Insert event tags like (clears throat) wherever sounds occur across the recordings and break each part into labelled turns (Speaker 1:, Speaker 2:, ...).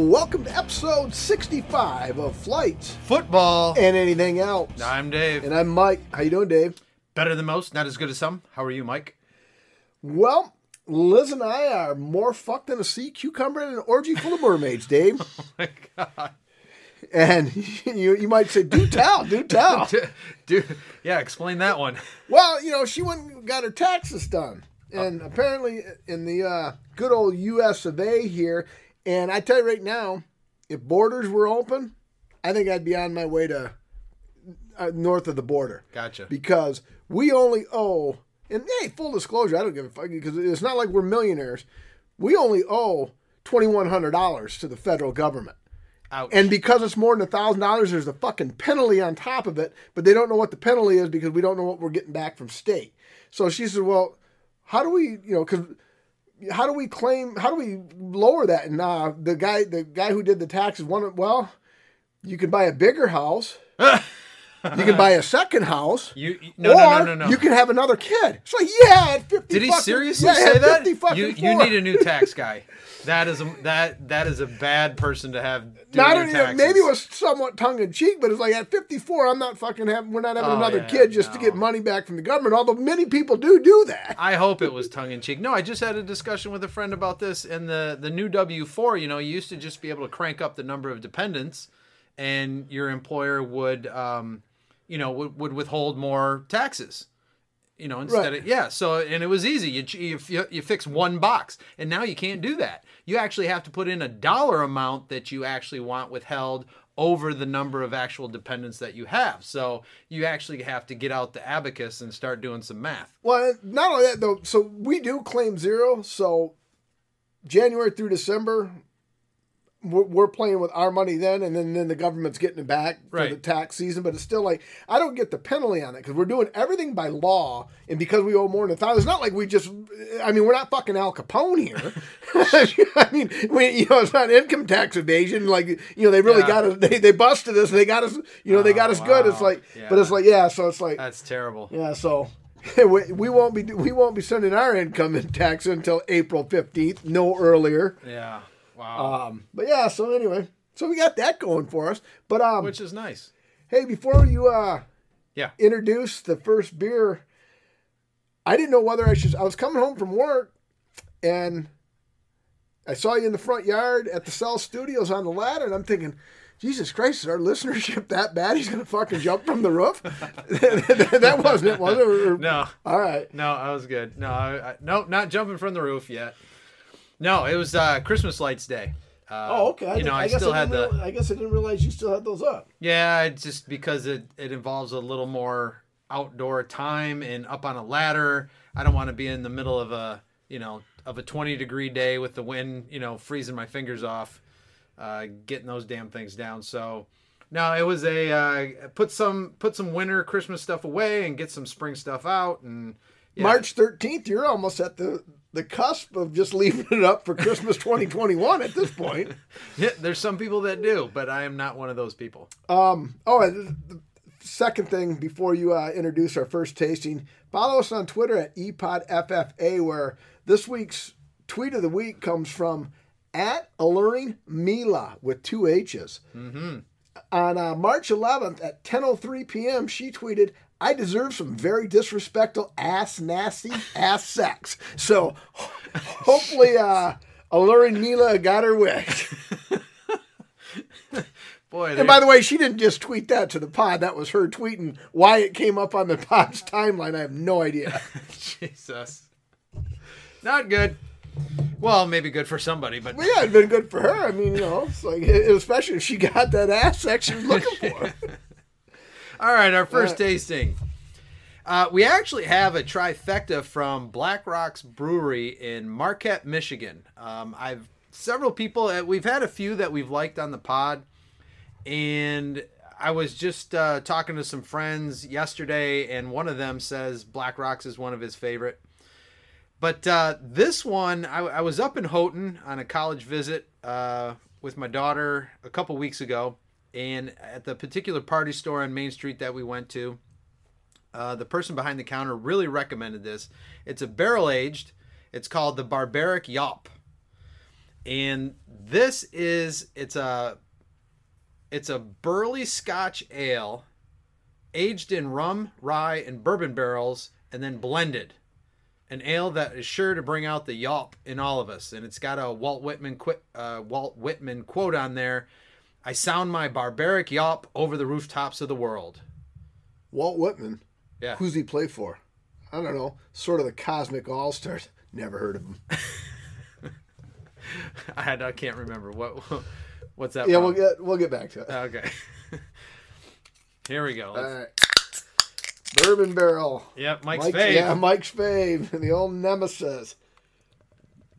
Speaker 1: Welcome to episode 65 of Flight
Speaker 2: Football.
Speaker 1: and Anything Else.
Speaker 2: I'm Dave.
Speaker 1: And I'm Mike. How you doing, Dave?
Speaker 2: Better than most, not as good as some. How are you, Mike?
Speaker 1: Well, Liz and I are more fucked than a sea cucumber in an orgy full of mermaids, (laughs) Dave.
Speaker 2: Oh my God.
Speaker 1: And (laughs) you you might say, do tell, do tell. (laughs)
Speaker 2: Dude, yeah, explain that one.
Speaker 1: Well, you know, she went and got her taxes done. And apparently in the uh, good old US of A here, and I tell you right now, if borders were open, I think I'd be on my way to uh, north of the border.
Speaker 2: Gotcha.
Speaker 1: because we only owe and hey full disclosure i don't give a fuck because it's not like we're millionaires we only owe $2100 to the federal government
Speaker 2: Ouch.
Speaker 1: and because it's more than $1000 there's a fucking penalty on top of it but they don't know what the penalty is because we don't know what we're getting back from state so she said well how do we you know because how do we claim how do we lower that? And uh, the guy the guy who did the taxes one well you can buy a bigger house (laughs) you can buy a second house (laughs)
Speaker 2: you, you- no,
Speaker 1: or
Speaker 2: no, no, no, no.
Speaker 1: you can have another kid. So yeah, at fifty.
Speaker 2: Did he
Speaker 1: fucking-
Speaker 2: seriously
Speaker 1: yeah,
Speaker 2: say that? You you need a new tax (laughs) guy. That is a that that is a bad person to have.
Speaker 1: Not
Speaker 2: taxes.
Speaker 1: maybe it was somewhat tongue in cheek, but it's like at 54, I'm not fucking having. We're not having
Speaker 2: Oh,
Speaker 1: another
Speaker 2: yeah,
Speaker 1: kid just to get money back from the government. Although many people do do that.
Speaker 2: I hope it was tongue in cheek. No, I just had a discussion with a friend about this, and the the new W four. You know, you used to just be able to crank up the number of dependents, and your employer would, um, you know, would, would withhold more taxes. You know, instead
Speaker 1: Right.
Speaker 2: of yeah. So and it was easy. You, you you you fix one box, and now you can't do that. You actually have to put in a dollar amount that you actually want withheld over the number of actual dependents that you have. So you actually have to get out the abacus and start doing some math.
Speaker 1: Well, not only that though. So we do claim zero. So January through December, we're, we're playing with our money then, and then, then the government's getting it back for
Speaker 2: Right.
Speaker 1: the tax season. But it's still like I don't get the penalty on it because we're doing everything by law, and because we owe more than a thousand. It's not like we just. I mean, we're not fucking Al Capone here. (laughs) I mean, we, you know, it's not income tax evasion. Like you know, they really
Speaker 2: Yeah.
Speaker 1: got us. They, they busted us. They got us. You know, they got
Speaker 2: Oh,
Speaker 1: us good. It's
Speaker 2: wow.
Speaker 1: like, but it's like, yeah. So it's like,
Speaker 2: That's terrible.
Speaker 1: yeah, so (laughs) we, we won't be we won't be sending our income and tax until April fifteenth, no earlier.
Speaker 2: Yeah. Wow.
Speaker 1: Um, but yeah, so anyway, so we got that going for us. But um,
Speaker 2: Which is nice.
Speaker 1: hey, before you uh
Speaker 2: Yeah.
Speaker 1: introduce the first beer, I didn't know whether I should. I was coming home from work, and I saw you in the front yard at the Cell Studios on the ladder, and I'm thinking. Jesus Christ, is our (laughs) listenership that bad? He's gonna fucking jump from the roof. (laughs) that wasn't it, was it? Or- (laughs)
Speaker 2: No.
Speaker 1: All right.
Speaker 2: No, I was good. No, I, I, no, not jumping from the roof yet. No, it was uh, Christmas lights day. Uh,
Speaker 1: Oh, okay.
Speaker 2: You know, I,
Speaker 1: guess
Speaker 2: still
Speaker 1: I
Speaker 2: had
Speaker 1: didn't
Speaker 2: the.
Speaker 1: real- I guess I didn't realize you still had those up.
Speaker 2: Yeah, it's just because it it involves a little more outdoor time and up on a ladder. I don't want to be in the middle of a you know of a twenty degree day with the wind you know freezing my fingers off, uh, getting those damn things down. So. No, it was a uh, put some put some winter Christmas stuff away and get some spring stuff out and yeah.
Speaker 1: March 13th, you're almost at the the cusp of just leaving it up for Christmas (laughs) 2021 at this point. (laughs)
Speaker 2: Yeah, there's some people that do, but I am not one of those people.
Speaker 1: Um, oh, and the second thing before you uh, introduce our first tasting, follow us on Twitter at EPODFFA, where this week's tweet of the week comes from at Alluring Mila with two H's. Mm-hmm. On uh, March 11th at 10:03 p.m., she tweeted, "I deserve some very disrespectful, ass nasty, ass sex." So, hopefully, uh, Alluring Mila got her wish. (laughs)
Speaker 2: Boy,
Speaker 1: And by the way, she didn't just tweet that to the pod. That was her tweeting why it came up on the pod's timeline. I have no idea. (laughs)
Speaker 2: Jesus, not good. Well, maybe good for somebody, but
Speaker 1: But yeah, it'd been good for her. I mean, you know, it's like especially if she got that ass sex she was looking for. (laughs)
Speaker 2: all right. Our first
Speaker 1: right.
Speaker 2: tasting. Uh, we actually have a trifecta from Black Rocks Brewery in Marquette, Michigan. Um, I've several people. uh, We've had a few that we've liked on the pod, and I was just uh, talking to some friends yesterday, and one of them says Black Rocks is one of his favorite. But uh, this one, I, I was up in Houghton on a college visit uh, with my daughter a couple weeks ago, and at the particular party store on Main Street that we went to, uh, the person behind the counter really recommended this. It's a barrel aged. It's called the Barbaric Yawp, and this is it's a it's a burly Scotch ale, aged in rum, rye, and bourbon barrels, and then blended. An ale that is sure to bring out the yelp in all of us, and it's got a Walt Whitman qu- uh, Walt Whitman quote on there. I sound my barbaric yelp over the rooftops of the world.
Speaker 1: Walt Whitman.
Speaker 2: Yeah.
Speaker 1: Who's he play for? I don't know. Sort of the cosmic all stars. (laughs) Never heard of him. (laughs)
Speaker 2: I, I can't remember what (laughs) what's that.
Speaker 1: Yeah,
Speaker 2: from?
Speaker 1: we'll get we'll get back to it.
Speaker 2: Okay. Here we go.
Speaker 1: All
Speaker 2: Let's-
Speaker 1: right. Bourbon barrel.
Speaker 2: Yep, Mike's
Speaker 1: Mike's,
Speaker 2: fave.
Speaker 1: Yeah, Mike's fave, the old nemesis.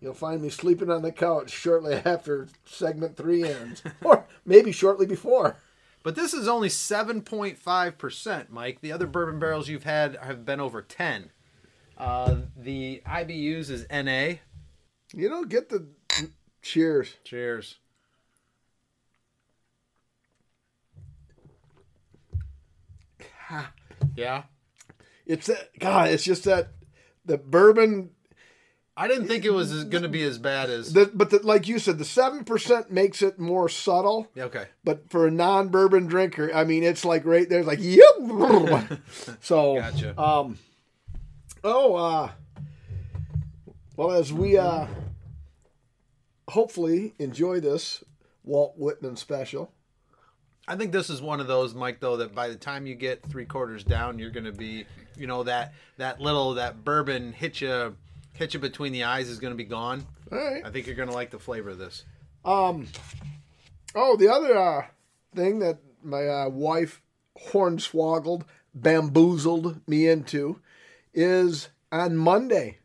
Speaker 1: You'll find me sleeping on the couch shortly (laughs) after segment three ends, or maybe shortly before.
Speaker 2: But this is only 7.5%, Mike. The other bourbon barrels you've had have been over 10. Uh, the IBUs is NA.
Speaker 1: You don't get the cheers.
Speaker 2: Cheers. Yeah.
Speaker 1: It's that God. It's just that the bourbon.
Speaker 2: I didn't think it was going to be as bad as.
Speaker 1: The, but the, like you said, the seven percent makes it more subtle.
Speaker 2: Yeah, okay.
Speaker 1: But for a non-bourbon drinker, I mean, it's like right there, it's like yep. (laughs) so,
Speaker 2: Gotcha.
Speaker 1: um, oh, uh, well, as we uh, hopefully enjoy this Walt Whitman special,
Speaker 2: I think this is one of those, Mike, though, that by the time you get three quarters down, you're going to be, you know, that that little that bourbon hit you hit you between the eyes is going to be gone.
Speaker 1: all right.
Speaker 2: I think you're going to like the flavor of this.
Speaker 1: Um, oh, the other uh, thing that my uh, wife hornswoggled, bamboozled me into is on Monday.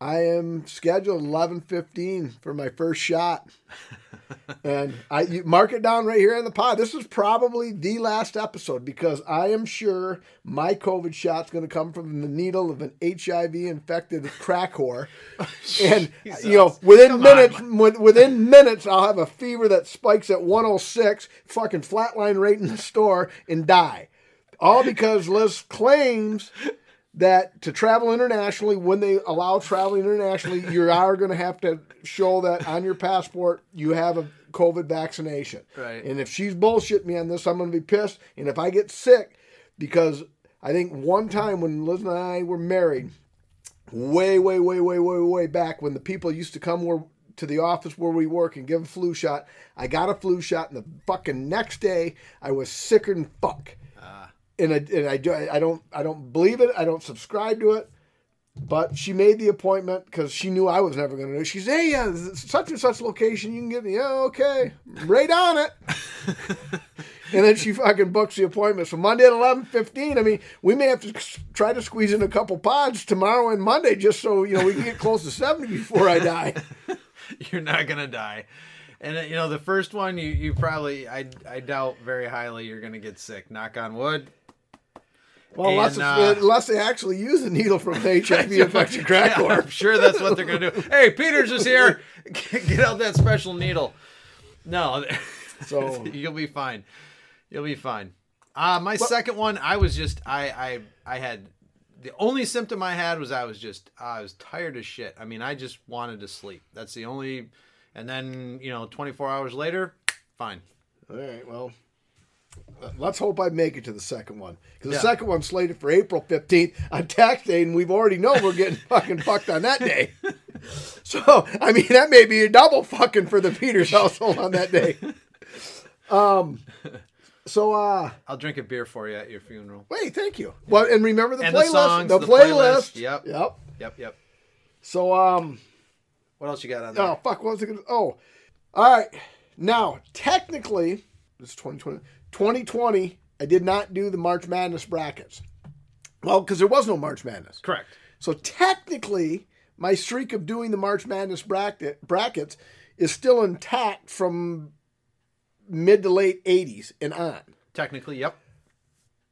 Speaker 1: I am scheduled eleven fifteen for my first shot, (laughs) and I you mark it down right here in the pod. This is probably the last episode because I am sure my COVID shot's going to come from the needle of an HIV infected crack whore, (laughs) and you know within
Speaker 2: Come
Speaker 1: minutes with- within minutes I'll have a fever that spikes at one hundred six, fucking flatline right in the store and die, all because Liz claims that to travel internationally, when they allow traveling internationally, (laughs) you are going to have to show that on your passport you have a COVID vaccination.
Speaker 2: Right.
Speaker 1: And if she's bullshit me on this, I'm going to be pissed. And if I get sick, because I think one time when Liz and I were married, way, way, way, way, way, way back when the people used to come where to the office where we work and give a flu shot. I got a flu shot, and the fucking next day I was sicker than fuck. And I, and I, do- I don't I don't believe it. I don't subscribe to it. But she made the appointment because she knew I was never going to do it. She said, "Hey, yeah, such and such location. You can get me. Yeah, okay, (laughs) right on it." (laughs) and then she fucking books the appointment. So Monday at eleven fifteen. I mean, we may have to try to squeeze in a couple pods tomorrow and Monday just so you know we can get close to seventy before I die. (laughs)
Speaker 2: you're not gonna die. And uh, you know the first one, you you probably I I doubt very highly you're gonna get sick. Knock on wood.
Speaker 1: Well, unless,
Speaker 2: And,
Speaker 1: it's-
Speaker 2: uh,
Speaker 1: unless they actually use a needle from an HIV infected crack
Speaker 2: Yeah. I'm sure that's what they're gonna do. (laughs) Hey, Peters is here. (laughs) Get out that special needle. No,
Speaker 1: So- (laughs)
Speaker 2: you'll be fine. You'll be fine. Uh, my second one, I was just I I I had the only symptom I had was I was just I was tired as shit. I mean, I just wanted to sleep. That's the only. And then you know, 24 hours later, fine.
Speaker 1: All right, well, let's hope I make it to the second one because
Speaker 2: Yeah.
Speaker 1: the second one's slated for April fifteenth on tax day, and we've already know we're getting (laughs) fucking fucked on that day. So I mean, that may be a double fucking for the Peters household on that day. Um, so uh,
Speaker 2: I'll drink a beer for you at your funeral.
Speaker 1: wait, thank you. Well, and remember the
Speaker 2: And the
Speaker 1: playlist,
Speaker 2: songs,
Speaker 1: the,
Speaker 2: the
Speaker 1: playlist.
Speaker 2: playlist, yep.
Speaker 1: yep.
Speaker 2: Yep, yep.
Speaker 1: So um,
Speaker 2: What else you got on there?
Speaker 1: Oh fuck! What was it gonna? Oh, all right. Now, technically, it's 2020. 2020. I did not do the March Madness brackets. Well, because there was no March Madness.
Speaker 2: Correct.
Speaker 1: So technically, my streak of doing the March Madness bracket brackets is still intact from mid to late 80s and on.
Speaker 2: Technically, yep.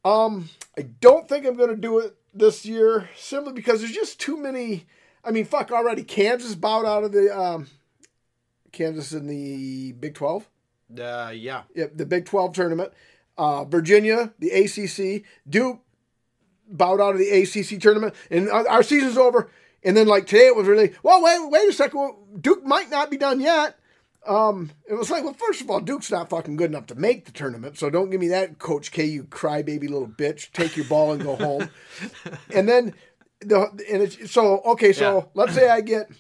Speaker 1: Um, I don't think I'm going to do it this year simply because there's just too many. I mean, fuck already. Kansas bowed out of the um, Kansas in the Big 12.
Speaker 2: Uh, yeah.
Speaker 1: Yep, the Big 12 tournament. Uh, Virginia, the ACC. Duke bowed out of the ACC tournament, and our, season's over. And then like today it was really well. Wait, wait a second. Well, Duke might not be done yet. Um, it was like, well, first of all, Duke's not fucking good enough to make the tournament, so don't give me that, Coach K, you crybaby little bitch. Take your ball and go home. (laughs) and then the and it's so okay. So
Speaker 2: Yeah.
Speaker 1: let's say I get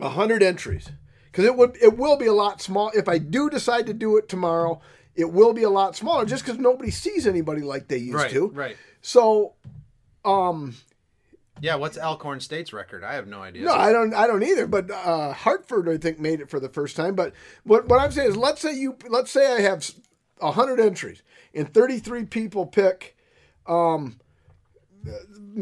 Speaker 1: hundred entries because it would it will be a lot small if I do decide to do it tomorrow. It will be a lot smaller just because nobody sees anybody like they used
Speaker 2: Right.
Speaker 1: to.
Speaker 2: Right.
Speaker 1: So, um,
Speaker 2: Yeah. What's Alcorn State's record? I have no idea.
Speaker 1: no, I don't. I don't either. But uh, Hartford, I think, made it for the first time. But what what I'm saying is, let's say you, let's say I have hundred entries and 33 people pick um,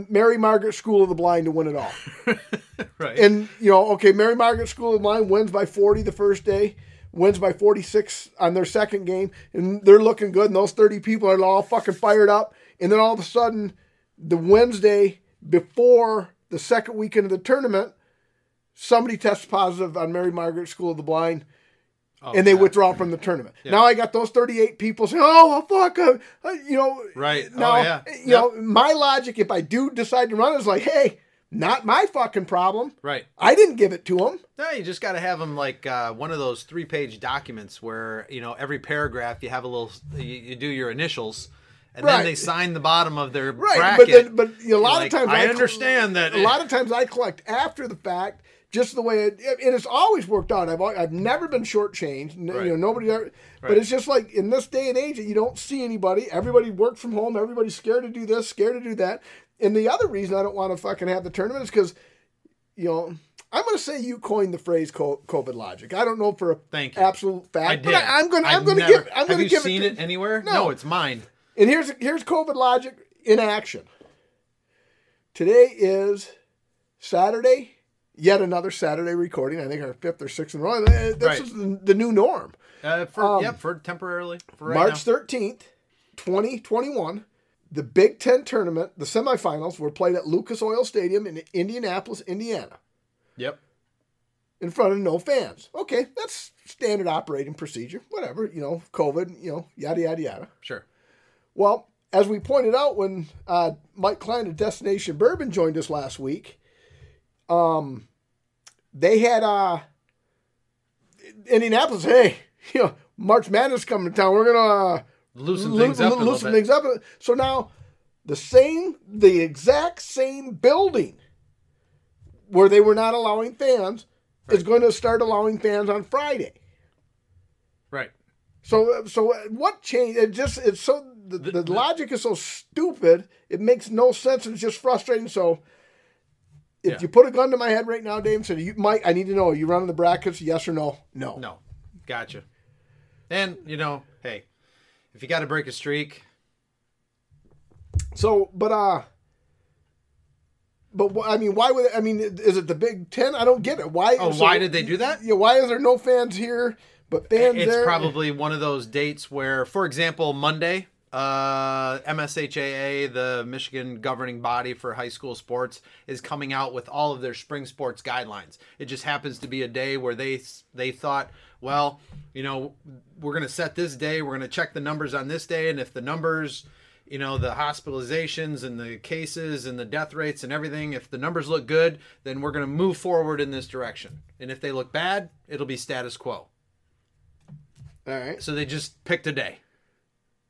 Speaker 1: Mary Margaret School of the Blind to win it all. (laughs)
Speaker 2: right.
Speaker 1: And you know, okay, Mary Margaret School of the Blind wins by 40 the first day, wins by 46 on their second game, and they're looking good. And those 30 people are all fucking fired up. And then all of a sudden, the Wednesday before the second weekend of the tournament, somebody tests positive on Mary Margaret School of the Blind.
Speaker 2: Oh,
Speaker 1: and they
Speaker 2: yeah.
Speaker 1: withdraw from the tournament. Now I got those 38 people saying, "Oh, well, fuck," uh, uh, you know.
Speaker 2: Right. Oh, yeah.
Speaker 1: you know, my logic, if I do decide to run, is like, "Hey, not my fucking problem.
Speaker 2: Right.
Speaker 1: I didn't give it to them."
Speaker 2: No, you just got to have them like uh, one of those three-page documents where you know every paragraph you have a little, you, you do your initials, and
Speaker 1: Right.
Speaker 2: then they sign the bottom of their
Speaker 1: Right,
Speaker 2: bracket.
Speaker 1: but then, but you know, a lot
Speaker 2: Like,
Speaker 1: of times
Speaker 2: I
Speaker 1: col-
Speaker 2: understand that-
Speaker 1: A lot of times I collect after the fact, just the way it, and it's always worked out. I've I've never been shortchanged. N-
Speaker 2: Right.
Speaker 1: You know, nobody ever. But it's just like in this day and age, you don't see anybody. Everybody works from home. Everybody's scared to do this, scared to do that. And the other reason I don't want to fucking have the tournament is because, you know. I'm going to say you coined the phrase "COVID logic." I don't know for a
Speaker 2: Thank you.
Speaker 1: absolute fact,
Speaker 2: I did.
Speaker 1: but I, am going to. I'm going to give. I'm
Speaker 2: have
Speaker 1: going to
Speaker 2: you
Speaker 1: give
Speaker 2: seen
Speaker 1: it.
Speaker 2: it,
Speaker 1: to-
Speaker 2: anywhere?
Speaker 1: No.
Speaker 2: it's mine.
Speaker 1: And here's here's COVID logic in action. Today is Saturday, yet another Saturday recording. I think our fifth or sixth in a row. Uh, This
Speaker 2: Right.
Speaker 1: is the, the new norm.
Speaker 2: Uh, for
Speaker 1: Um,
Speaker 2: yep, for temporarily. For right
Speaker 1: March thirteenth, twenty twenty one. The Big Ten tournament, the semifinals, were played at Lucas Oil Stadium in Indianapolis, Indiana,
Speaker 2: Yep.
Speaker 1: in front of no fans. Okay, that's standard operating procedure. Whatever, you know, COVID, you know, yada yada yada.
Speaker 2: Sure.
Speaker 1: Well, as we pointed out when uh, Mike Klein of Destination Bourbon joined us last week, um, they had uh, Indianapolis. Hey, (laughs) you know, March Madness coming to town. We're gonna uh,
Speaker 2: Loosen
Speaker 1: loo-
Speaker 2: things up a
Speaker 1: loo- loosen things up. So now, the same, the exact same building where they were not allowing fans is going to start allowing fans on Friday.
Speaker 2: Right.
Speaker 1: So, so what changed? It just it's so the, the, logic is so stupid. It makes no sense. and It's just frustrating. So, if
Speaker 2: Yeah.
Speaker 1: you put a gun to my head right now, Dave, and said, "You, Mike, I need to know: are you running the brackets? Yes or no? No.
Speaker 2: No. Gotcha. And you know, hey, if you got to break a streak,
Speaker 1: So, but uh, but I mean, why would I mean? Is it the Big Ten? I don't get it. Why?
Speaker 2: Oh, why did they do that?
Speaker 1: Yeah. Why is there no fans here, but fans
Speaker 2: it's
Speaker 1: there?
Speaker 2: probably one of those dates where, for example, Monday, uh, MHSAA, the Michigan governing body for high school sports, is coming out with all of their spring sports guidelines. It just happens to be a day where they they thought, well, you know, we're going to set this day, we're going to check the numbers on this day, and if the numbers you know the hospitalizations and the cases and the death rates and everything if the numbers look good then we're going to move forward in this direction and if they look bad it'll be status quo
Speaker 1: All right.
Speaker 2: so they just picked a day.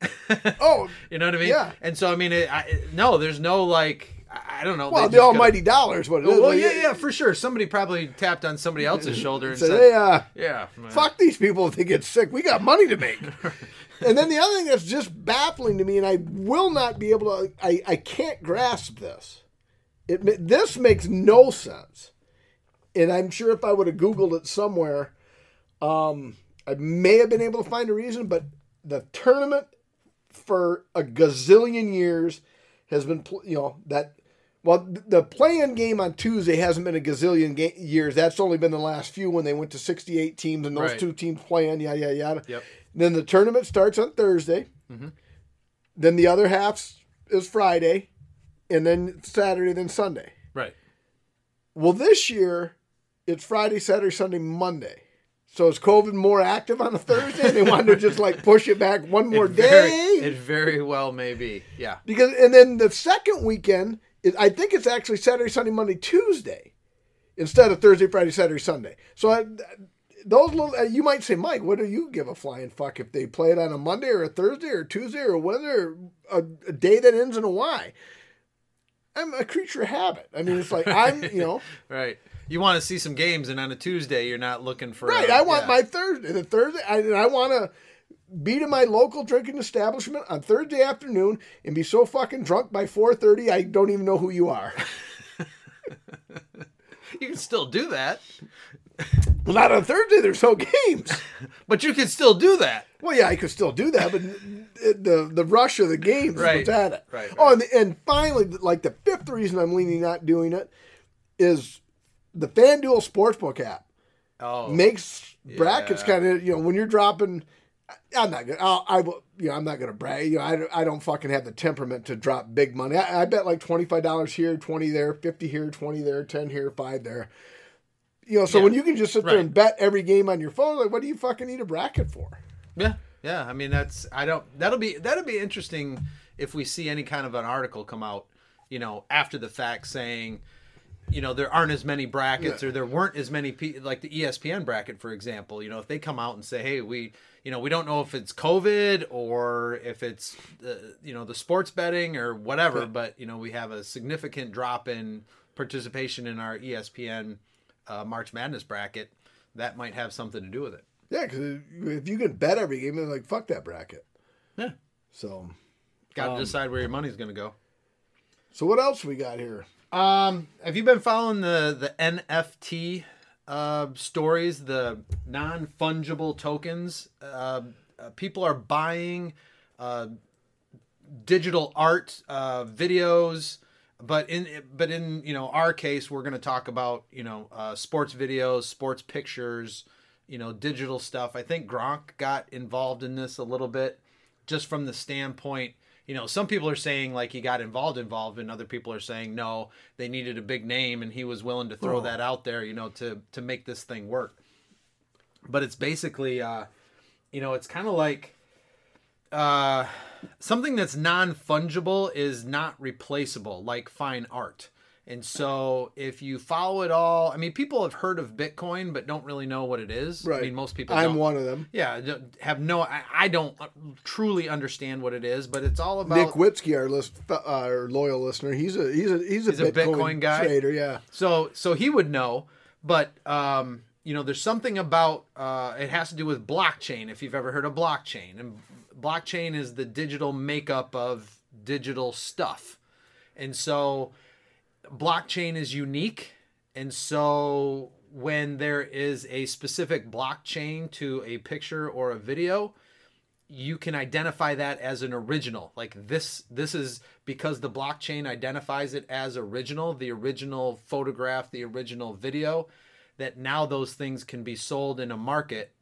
Speaker 2: (laughs)
Speaker 1: Oh,
Speaker 2: You know what I mean?
Speaker 1: Yeah.
Speaker 2: And so I mean, it, I, it- no, there's no like, I don't know.
Speaker 1: well, the
Speaker 2: just gotta-
Speaker 1: almighty dollar is what it is.
Speaker 2: well,
Speaker 1: Like,
Speaker 2: yeah, yeah, for sure. Somebody probably tapped on somebody else's shoulder and
Speaker 1: Said,
Speaker 2: said,
Speaker 1: hey, uh,
Speaker 2: "Yeah,
Speaker 1: fuck these people if they get sick. We got money to make. (laughs) and then the other thing that's just baffling to me, and I will not be able to, I, I can't grasp this. It this makes no sense, and I'm sure if I would have Googled it somewhere, um, I may have been able to find a reason. But the tournament for a gazillion years has been, you know, that. Well, the play-in game on Tuesday hasn't been a gazillion ga- years. That's only been the last few when they went to 68 teams and those
Speaker 2: Right.
Speaker 1: two teams play in, yada, yada, yada.
Speaker 2: Yep.
Speaker 1: Then the tournament starts on Thursday.
Speaker 2: Mm-hmm.
Speaker 1: Then the other half is Friday. And then Saturday, then Sunday.
Speaker 2: right."
Speaker 1: Well, this year, it's Friday, Saturday, Sunday, Monday. So is COVID more active on a Thursday? they wanted to just like push it back one more
Speaker 2: It very,
Speaker 1: day.
Speaker 2: it very well may be. Yeah.
Speaker 1: Because and then the second weekend It, I think it's actually Saturday, Sunday, Monday, Tuesday, instead of Thursday, Friday, Saturday, Sunday. So I, those little, uh, you might say, Mike, what do you give a flying fuck if they play it on a Monday or a Thursday or Tuesday or whether a, a day that ends in a Y? I'm a creature of habit. I mean, it's like I'm, you know, (laughs)
Speaker 2: Right. You want to see some games, and on a Tuesday, you're not looking for.
Speaker 1: right.
Speaker 2: a-
Speaker 1: I want
Speaker 2: yeah.
Speaker 1: my Thursday. The Thursday, I, and I want to be to my local drinking establishment on Thursday afternoon and be so fucking drunk by 4:30 I don't even know who you are. (laughs)
Speaker 2: You can still do that,
Speaker 1: well, not on Thursday. There's no games. (laughs)
Speaker 2: but you can still do that.
Speaker 1: Well, yeah, I could still do that, but the the rush of the games
Speaker 2: Right.
Speaker 1: is what's at it.
Speaker 2: Right,
Speaker 1: Oh, and, and finally, like the fifth reason I'm leaning not doing it is the FanDuel Sportsbook app
Speaker 2: Oh,
Speaker 1: makes brackets
Speaker 2: Yeah.
Speaker 1: kind of you know when you're dropping. I'm not gonna. I'll, I will. You know, I'm not gonna brag. You know, I, don't- I don't fucking have the temperament to drop big money. I, I bet like twenty five dollars here, twenty there, fifty here, twenty there, ten here, five there. You know, so
Speaker 2: Yeah.
Speaker 1: when you can just sit there and bet every game on your phone, like, what do you fucking need a bracket for?
Speaker 2: Yeah, yeah. I mean, that's I don't. That'll be that'll be interesting if we see any kind of an article come out, you know, after the fact saying, you know, there aren't as many brackets or there weren't as many people like the ESPN bracket, for example. You know, if they come out and say, hey, we, you know, we don't know if it's COVID or if it's, uh, you know, the sports betting or whatever, but you know, we have a significant drop in participation in our ESPN uh, March Madness bracket. That might have something to do with it.
Speaker 1: Yeah, because if you can bet every game, then like fuck that bracket.
Speaker 2: Yeah.
Speaker 1: So,
Speaker 2: Got to
Speaker 1: Um,
Speaker 2: decide where your money's going to go.
Speaker 1: so what else we got here?
Speaker 2: Um, have you been following the the NFT uh, stories, the non fungible tokens? Uh, uh, people are buying uh, digital art, uh, videos, but in but in you know our case, we're going to talk about you know uh, sports videos, sports pictures, you know digital stuff. I think Gronk got involved in this a little bit, just from the standpoint. You know, some people are saying like he got involved, involved, and other people are saying no, they needed a big name, and he was willing to throw
Speaker 1: Oh.
Speaker 2: that out there, you know, to to make this thing work. But it's basically, uh, you know, it's kind of like uh, something that's non fungible is not replaceable, like fine art. And so, if you follow it all, I mean, people have heard of Bitcoin, but don't really know what it is.
Speaker 1: Right.
Speaker 2: I mean, most people
Speaker 1: I'm one of them.
Speaker 2: Yeah, don't- have no. I, I don't uh, truly understand what it is, but it's all about
Speaker 1: Nick Witzke, our list, uh, our loyal listener, he's a he's a he's a,
Speaker 2: He's a
Speaker 1: Bitcoin,
Speaker 2: Bitcoin guy?
Speaker 1: trader. Yeah,
Speaker 2: So so he would know, but um, you know, there's something about uh, it has to do with blockchain. If you've ever heard of blockchain, and blockchain is the digital makeup of digital stuff, and so blockchain is unique, and so when there is a specific blockchain to a picture or a video you can identify that as an original. Like this this is because the blockchain identifies it as original the original photograph the original video that now those things can be sold in a market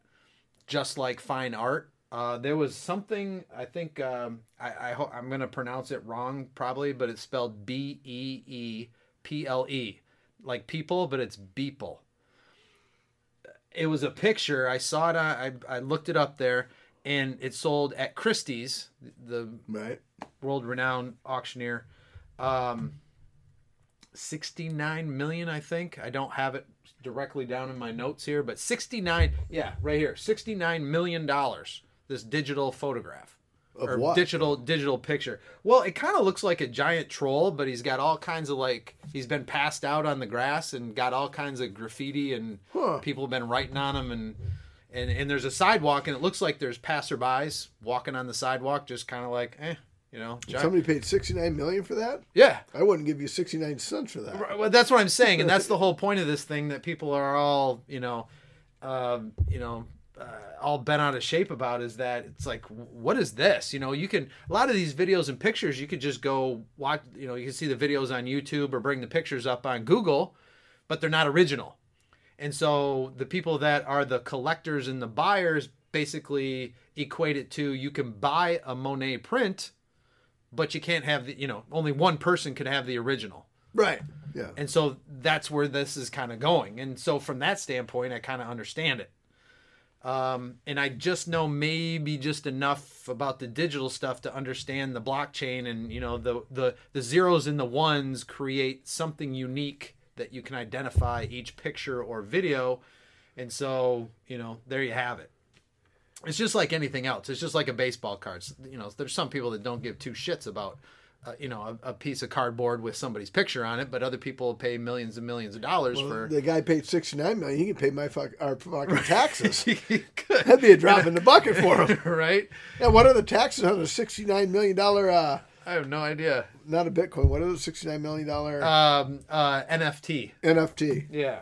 Speaker 2: just like fine art uh, there was something i think um, I, I ho- i'm going to pronounce it wrong probably but it's spelled b-e-e-p-l-e like people but it's beeple it was a picture i saw it on, I, I looked it up there and it sold at christie's the
Speaker 1: right.
Speaker 2: world renowned auctioneer. Um 69 million i think. I don't have it directly down in my notes here but 69 yeah right here 69 million dollars this digital photograph
Speaker 1: Of
Speaker 2: or
Speaker 1: what?
Speaker 2: digital digital picture well it kind of looks like a giant troll but he's got all kinds of like he's been passed out on the grass and got all kinds of graffiti and
Speaker 1: Huh.
Speaker 2: people have been writing on him and and and there's a sidewalk and it looks like there's passerbys walking on the sidewalk just kind of like eh you know gi-
Speaker 1: Somebody paid sixty nine million for that.
Speaker 2: yeah
Speaker 1: I wouldn't give you sixty nine cents for that.
Speaker 2: Right, well, that's what I'm saying, and that's the (laughs) whole point of this thing that people are all, you know, um, you know, uh, all bent out of shape about is that it's like, what is this? You know, you can a lot of these videos and pictures, you could just go watch. You know, you can see the videos on YouTube or bring the pictures up on Google, but they're not original. And so the people that are the collectors and the buyers basically equate it to you can buy a Monet print, but you can't have the, you know, only one person can have the original.
Speaker 1: Right. Yeah.
Speaker 2: And so that's where this is kind of going. And so from that standpoint, I kind of understand it. Um, and I just know maybe just enough about the digital stuff to understand the blockchain and you know the the the zeros and the ones create something unique that you can identify each picture or video. And so, you know, there you have it. It's just like anything else. It's just like a baseball card. You know, there's some people that don't give two shits about uh, you know, a, a, piece of cardboard with somebody's picture on it, but other people pay millions and millions of dollars well, for.
Speaker 1: The guy paid sixty nine million. He can pay my fuck our fucking taxes. (laughs) That'd be a drop in the bucket for him, (laughs)
Speaker 2: right?
Speaker 1: Yeah. What are the taxes on a sixty nine million dollar? Uh,
Speaker 2: I have no idea.
Speaker 1: Not a Bitcoin. What are the sixty nine million dollar?
Speaker 2: Um, uh, NFT.
Speaker 1: NFT.
Speaker 2: Yeah.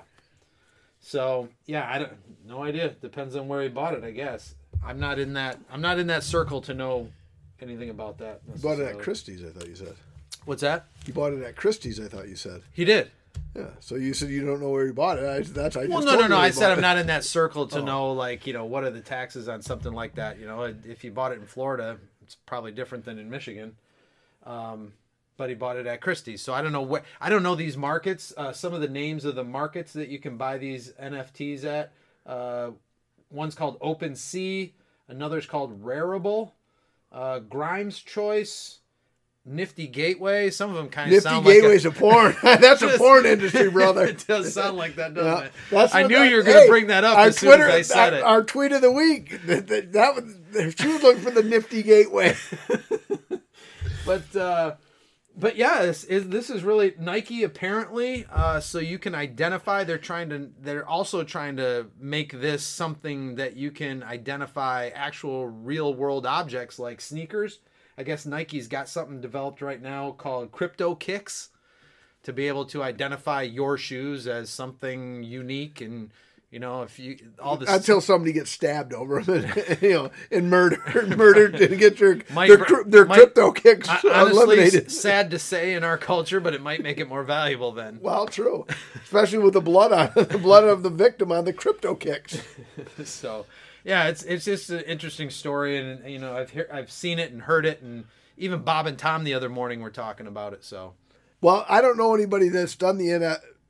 Speaker 2: So yeah, I don't. No idea. Depends on where he bought it, I guess. I'm not in that. I'm not in that circle to know anything about that.
Speaker 1: You bought it at Christie's, I thought you said.
Speaker 2: What's that?
Speaker 1: You bought it at Christie's, I thought you said.
Speaker 2: He did.
Speaker 1: Yeah. So you said you don't know where he bought it. I, that's I.
Speaker 2: Well, no, no, no. I said I'm not in that circle to oh. know, like, you know, what are the taxes on something like that. You know, if you bought it in Florida, it's probably different than in Michigan. Um, but he bought it at Christie's. So I don't know where. I don't know these markets. Uh, some of the names of the markets that you can buy these NFTs at. Uh, one's called OpenSea. Another's called Rarible uh, Grimes Choice, Nifty Gateway. Some of them kind of
Speaker 1: Nifty
Speaker 2: sound
Speaker 1: Gateway's
Speaker 2: like
Speaker 1: a, a porn. (laughs) (laughs) That's a porn industry, (laughs) brother.
Speaker 2: it does sound like that, doesn't yeah, it? That's I knew that, you were going to hey, bring that up as
Speaker 1: Twitter,
Speaker 2: soon as I said
Speaker 1: our,
Speaker 2: it.
Speaker 1: Our tweet of the week. That, that, that was she was looking for the Nifty Gateway.
Speaker 2: but uh, but yeah, this is, this is really Nike apparently. Uh, so you can identify. They're trying to. They're also trying to make this something that you can identify actual real world objects like sneakers. I guess Nike's got something developed right now called Crypto Kicks to be able to identify your shoes as something unique and you know, if you all this
Speaker 1: until somebody gets stabbed over them, and, (laughs) you know, and murdered, (laughs) murdered, (laughs) and get your might, their, their might, crypto kicks I, honestly, eliminated.
Speaker 2: Sad to say in our culture, but it might make it more valuable then.
Speaker 1: Well, true, especially with the blood on the blood of the victim on the crypto kicks.
Speaker 2: so, yeah, it's it's just an interesting story, and you know, I've hear, I've seen it and heard it, and even Bob and Tom the other morning were talking about it. So,
Speaker 1: well, I don't know anybody that's done the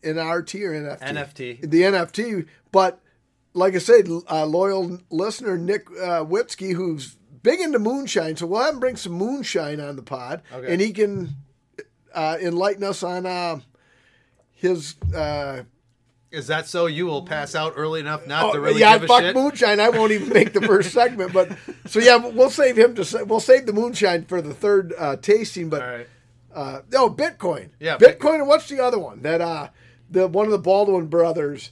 Speaker 1: NRT or NFT.
Speaker 2: NFT.
Speaker 1: The NFT, but like I said, uh, loyal listener Nick uh, Witzke, who's big into moonshine, so we'll have him bring some moonshine on the pod, okay. and he can uh, enlighten us on uh, his. Uh,
Speaker 2: is that so? You will pass out early enough not oh, to really
Speaker 1: yeah,
Speaker 2: give a
Speaker 1: fuck
Speaker 2: shit.
Speaker 1: moonshine. I won't even make the first (laughs) segment, but so yeah, we'll save him to. We'll save the moonshine for the third uh, tasting. But
Speaker 2: right.
Speaker 1: uh, oh, Bitcoin.
Speaker 2: Yeah,
Speaker 1: Bitcoin. Bitcoin. And what's the other one that uh, the one of the Baldwin brothers?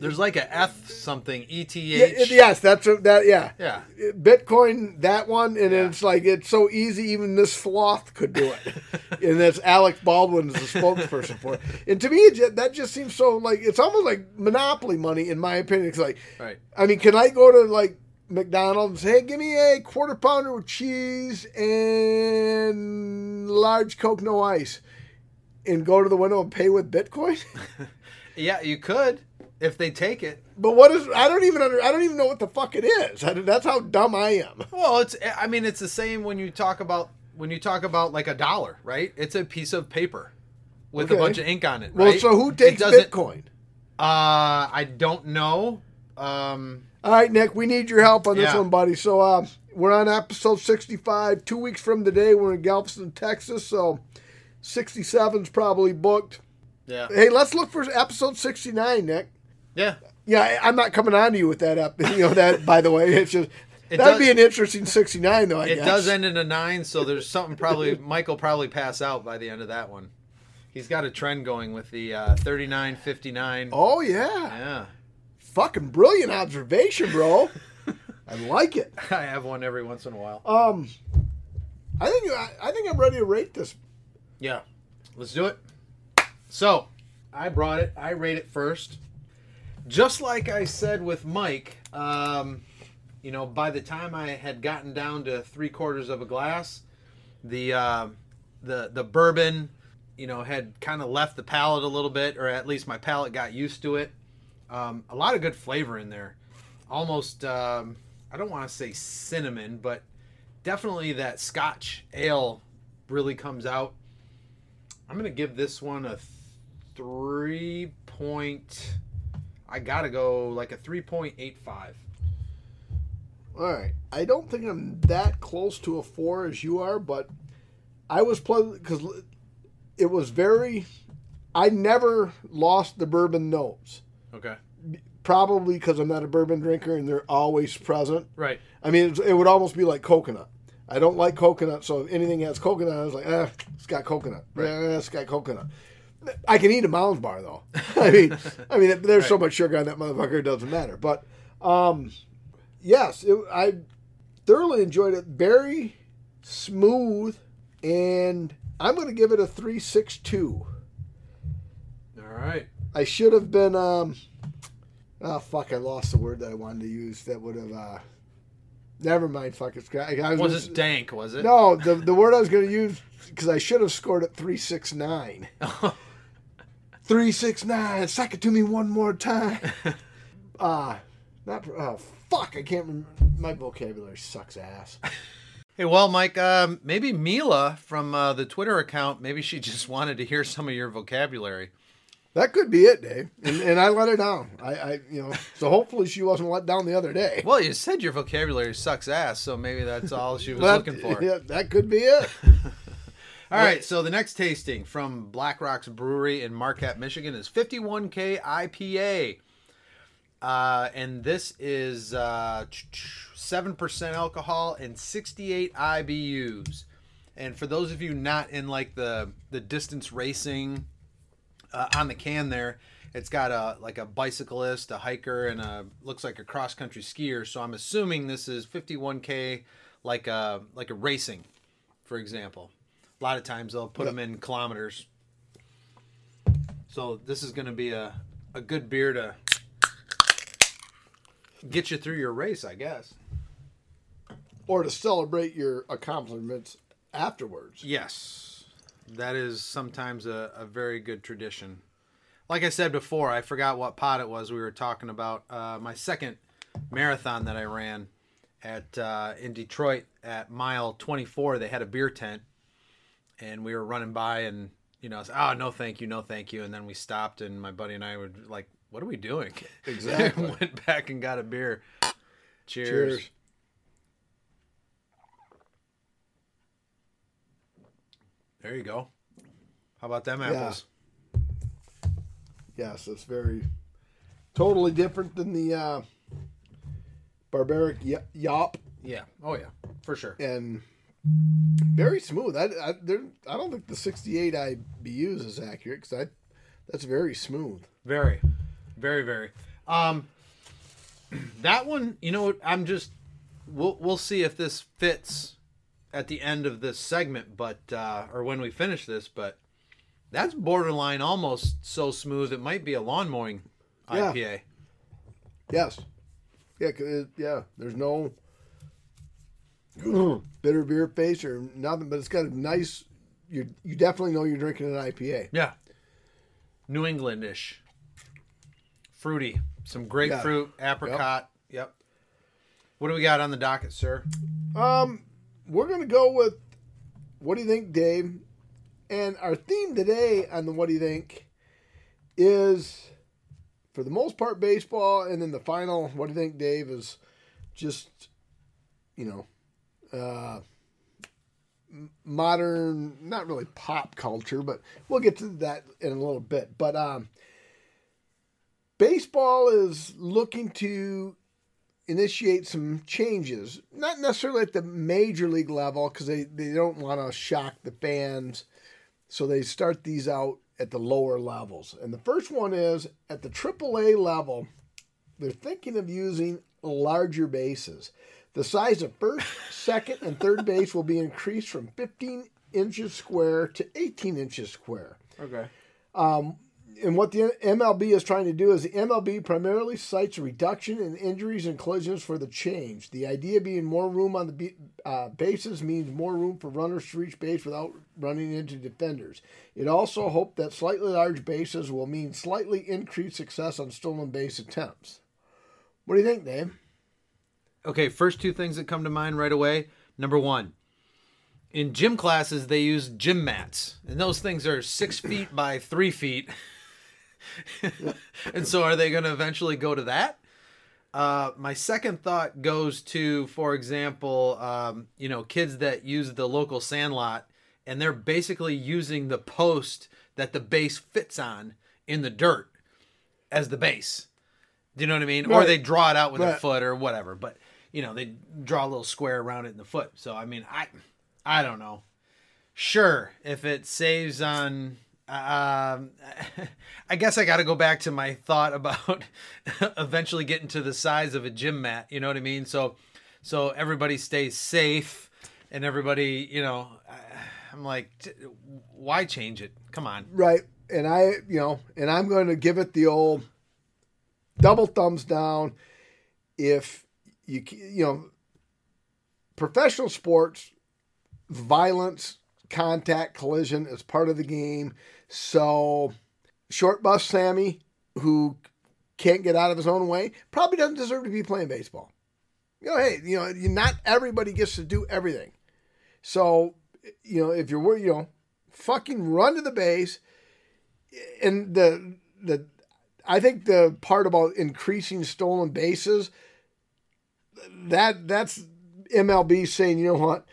Speaker 2: There's like a F something ETH.
Speaker 1: Yeah, yes, that's a, that. Yeah,
Speaker 2: yeah.
Speaker 1: Bitcoin, that one, and yeah. it's like it's so easy. Even this sloth could do it, (laughs) and that's Alec Baldwin is the spokesperson for it. And to me, that just seems so like it's almost like monopoly money, in my opinion. It's like,
Speaker 2: right.
Speaker 1: I mean, can I go to like McDonald's and say, "Hey, give me a quarter pounder with cheese and large Coke, no ice," and go to the window and pay with Bitcoin? (laughs)
Speaker 2: yeah, you could if they take it.
Speaker 1: But what is? I don't even under, I don't even know what the fuck it is. that's how dumb I am. (laughs)
Speaker 2: Well, it's. I mean, it's the same when you talk about when you talk about like a dollar, right? It's a piece of paper with okay. a bunch of ink on it. Right?
Speaker 1: Well, so who takes Bitcoin?
Speaker 2: Uh, I don't know. Um,
Speaker 1: All right, Nick, we need your help on this yeah. one, buddy. So, uh, we're on episode 65. Two weeks from today, we're in Galveston, Texas. So, 67's probably booked.
Speaker 2: Yeah.
Speaker 1: Hey, let's look for episode 69, Nick.
Speaker 2: Yeah.
Speaker 1: Yeah, I'm not coming on to you with that up. (laughs) You know that. by the way, it's just it that'd does, be an interesting 69 though. I
Speaker 2: it
Speaker 1: guess.
Speaker 2: does end in a nine, so there's something probably (laughs) Michael probably pass out by the end of that one. He's got a trend going with the uh, 39, 59.
Speaker 1: Oh yeah.
Speaker 2: Yeah.
Speaker 1: Fucking brilliant observation, bro. (laughs) I like it.
Speaker 2: I have one every once in a while.
Speaker 1: Um, I think I, I think I'm ready to rate this.
Speaker 2: Yeah, let's do it. So, I brought it. I rate it first just like I said with Mike, um, you know, by the time I had gotten down to three quarters of a glass, the uh, the the bourbon, you know, had kind of left the palate a little bit, or at least my palate got used to it. Um, a lot of good flavor in there, almost. Um, I don't want to say cinnamon, but definitely that Scotch ale really comes out. I'm gonna give this one a three point I gotta go like a 3.85.
Speaker 1: All right. I don't think I'm that close to a four as you are, but I was pleasant because it was very. I never lost the bourbon notes.
Speaker 2: Okay.
Speaker 1: Probably because I'm not a bourbon drinker and they're always present.
Speaker 2: Right.
Speaker 1: I mean, it would almost be like coconut. I don't like coconut, so if anything has coconut, I was like, ah, it's got coconut.
Speaker 2: Right.
Speaker 1: Yeah, it's got coconut. I can eat a Mounds bar though. (laughs) I mean, I mean, there's so much sugar on that motherfucker, it doesn't matter. But um, yes, it, I thoroughly enjoyed it. Very smooth, and I'm going to give it a three six two.
Speaker 2: All right.
Speaker 1: I should have been. Um, oh fuck! I lost the word that I wanted to use. That would have. Uh, never mind. Fuck it. I, was
Speaker 2: Was
Speaker 1: gonna
Speaker 2: it dank? Was it?
Speaker 1: No, the the word I was going to use because I should have scored at three six nine. (laughs) Three six nine. Suck it to me one more time. (laughs) Uh not. Oh fuck! I can't. remember. My vocabulary sucks ass. (laughs)
Speaker 2: Hey, well, Mike, um, maybe Mila from uh, the Twitter account, maybe she just wanted to hear some of your vocabulary.
Speaker 1: That could be it, Dave. And, and I let her down. I, I, you know, so hopefully she wasn't let down the other day.
Speaker 2: Well, you said your vocabulary sucks ass, so maybe that's all she was
Speaker 1: That-
Speaker 2: looking for.
Speaker 1: Yeah, that could be it. (laughs)
Speaker 2: All right, so the next tasting from Black Rocks Brewery in Marquette, Michigan is 51K IPA. Uh, and this is uh, 7% alcohol and 68 IBUs. And for those of you not in like the the distance racing uh, on the can there, it's got a like a bicyclist, a hiker, and a looks like a cross country skier. So I'm assuming this is 51k, like a like a racing, for example. A lot of times they'll put them in kilometers. So this is going to be a a good beer to get you through your race, I guess.
Speaker 1: Or to celebrate your accomplishments afterwards.
Speaker 2: Yes, that is sometimes a, a very good tradition. Like I said before, I forgot what pot it was we were talking about. Uh, my second marathon that I ran at uh, in Detroit at mile 24, they had a beer tent, and we were running by, and you know, I was, oh no, thank you, no, thank you, and then we stopped, and my buddy and I were like, what are we doing? (laughs)
Speaker 1: Exactly.
Speaker 2: Went back and got a beer. Cheers.
Speaker 1: Cheers.
Speaker 2: There you go. How about them apples?
Speaker 1: Yes, it's very totally different than the uh, barbaric y- yawp
Speaker 2: Yeah. Oh yeah, for sure.
Speaker 1: and very smooth. I, I, there, I don't think the 68 IBUs is accurate because I that's very smooth.
Speaker 2: Very, very, very. Um, (clears throat) that one, you know. I'm just. We'll we'll see if this fits at the end of this segment, but uh, or when we finish this, but that's borderline almost so smooth it might be a lawn mowing
Speaker 1: Yeah.
Speaker 2: IPA.
Speaker 1: Yes. Yeah, it, yeah. There's no (clears throat) bitter beer face or nothing, but it's got a nice. You you definitely know you're drinking an IPA.
Speaker 2: Yeah. New Englandish. Fruity. Some grapefruit, apricot. Yep. What do we got on the docket, sir?
Speaker 1: Um, we're gonna go with what do you think, Dave? And our theme today on the what do you think is for the most part baseball, and then the final what do you think, Dave, is just you know, uh, modern, not really pop culture, but we'll get to that in a little bit. But um, baseball is looking to initiate some changes, not necessarily at the major league level because they, they don't want to shock the fans. So they start these out at the lower levels. And the first one is at the AAA level, they're thinking of using larger bases. The size of first, second, and third (laughs) base will be increased from 15 inches square to 18 inches square.
Speaker 2: Okay.
Speaker 1: Um, And what the MLB is trying to do is the MLB primarily cites a reduction in injuries and collisions for the change. The idea being more room on the uh, bases means more room for runners to reach base without running into defenders. It also hoped that slightly large bases will mean slightly increased success on stolen base attempts. What do you think, Dave?
Speaker 2: Okay, first two things that come to mind right away. Number one, in gym classes, they use gym mats, and those things are six feet by three feet. (laughs) (laughs) and so, are they going to eventually go to that? Uh, my second thought goes to, for example, um, you know, kids that use the local sandlot and they're basically using the post that the base fits on in the dirt as the base. Do you know what I mean? Or they draw it out with a foot or whatever. But you know, they draw a little square around it in the foot. So I mean, I, I don't know. Sure, if it saves on. Um, (laughs) I guess I got to go back to my thought about (laughs) eventually getting to the size of a gym mat. You know what I mean? So, so everybody stays safe, and everybody, you know, I, I'm like, why change it? Come on.
Speaker 1: Right. And I, you know, and I'm going to give it the old double thumbs down. If you, you know, professional sports, violence, contact, collision is part of the game. So, short bus Sammy, who can't get out of his own way, probably doesn't deserve to be playing baseball. You know, hey, you know, not everybody gets to do everything. So, you know, if you're, you know, fucking run to the base, and the the I think the part about increasing stolen bases that that's MLB saying, you know what,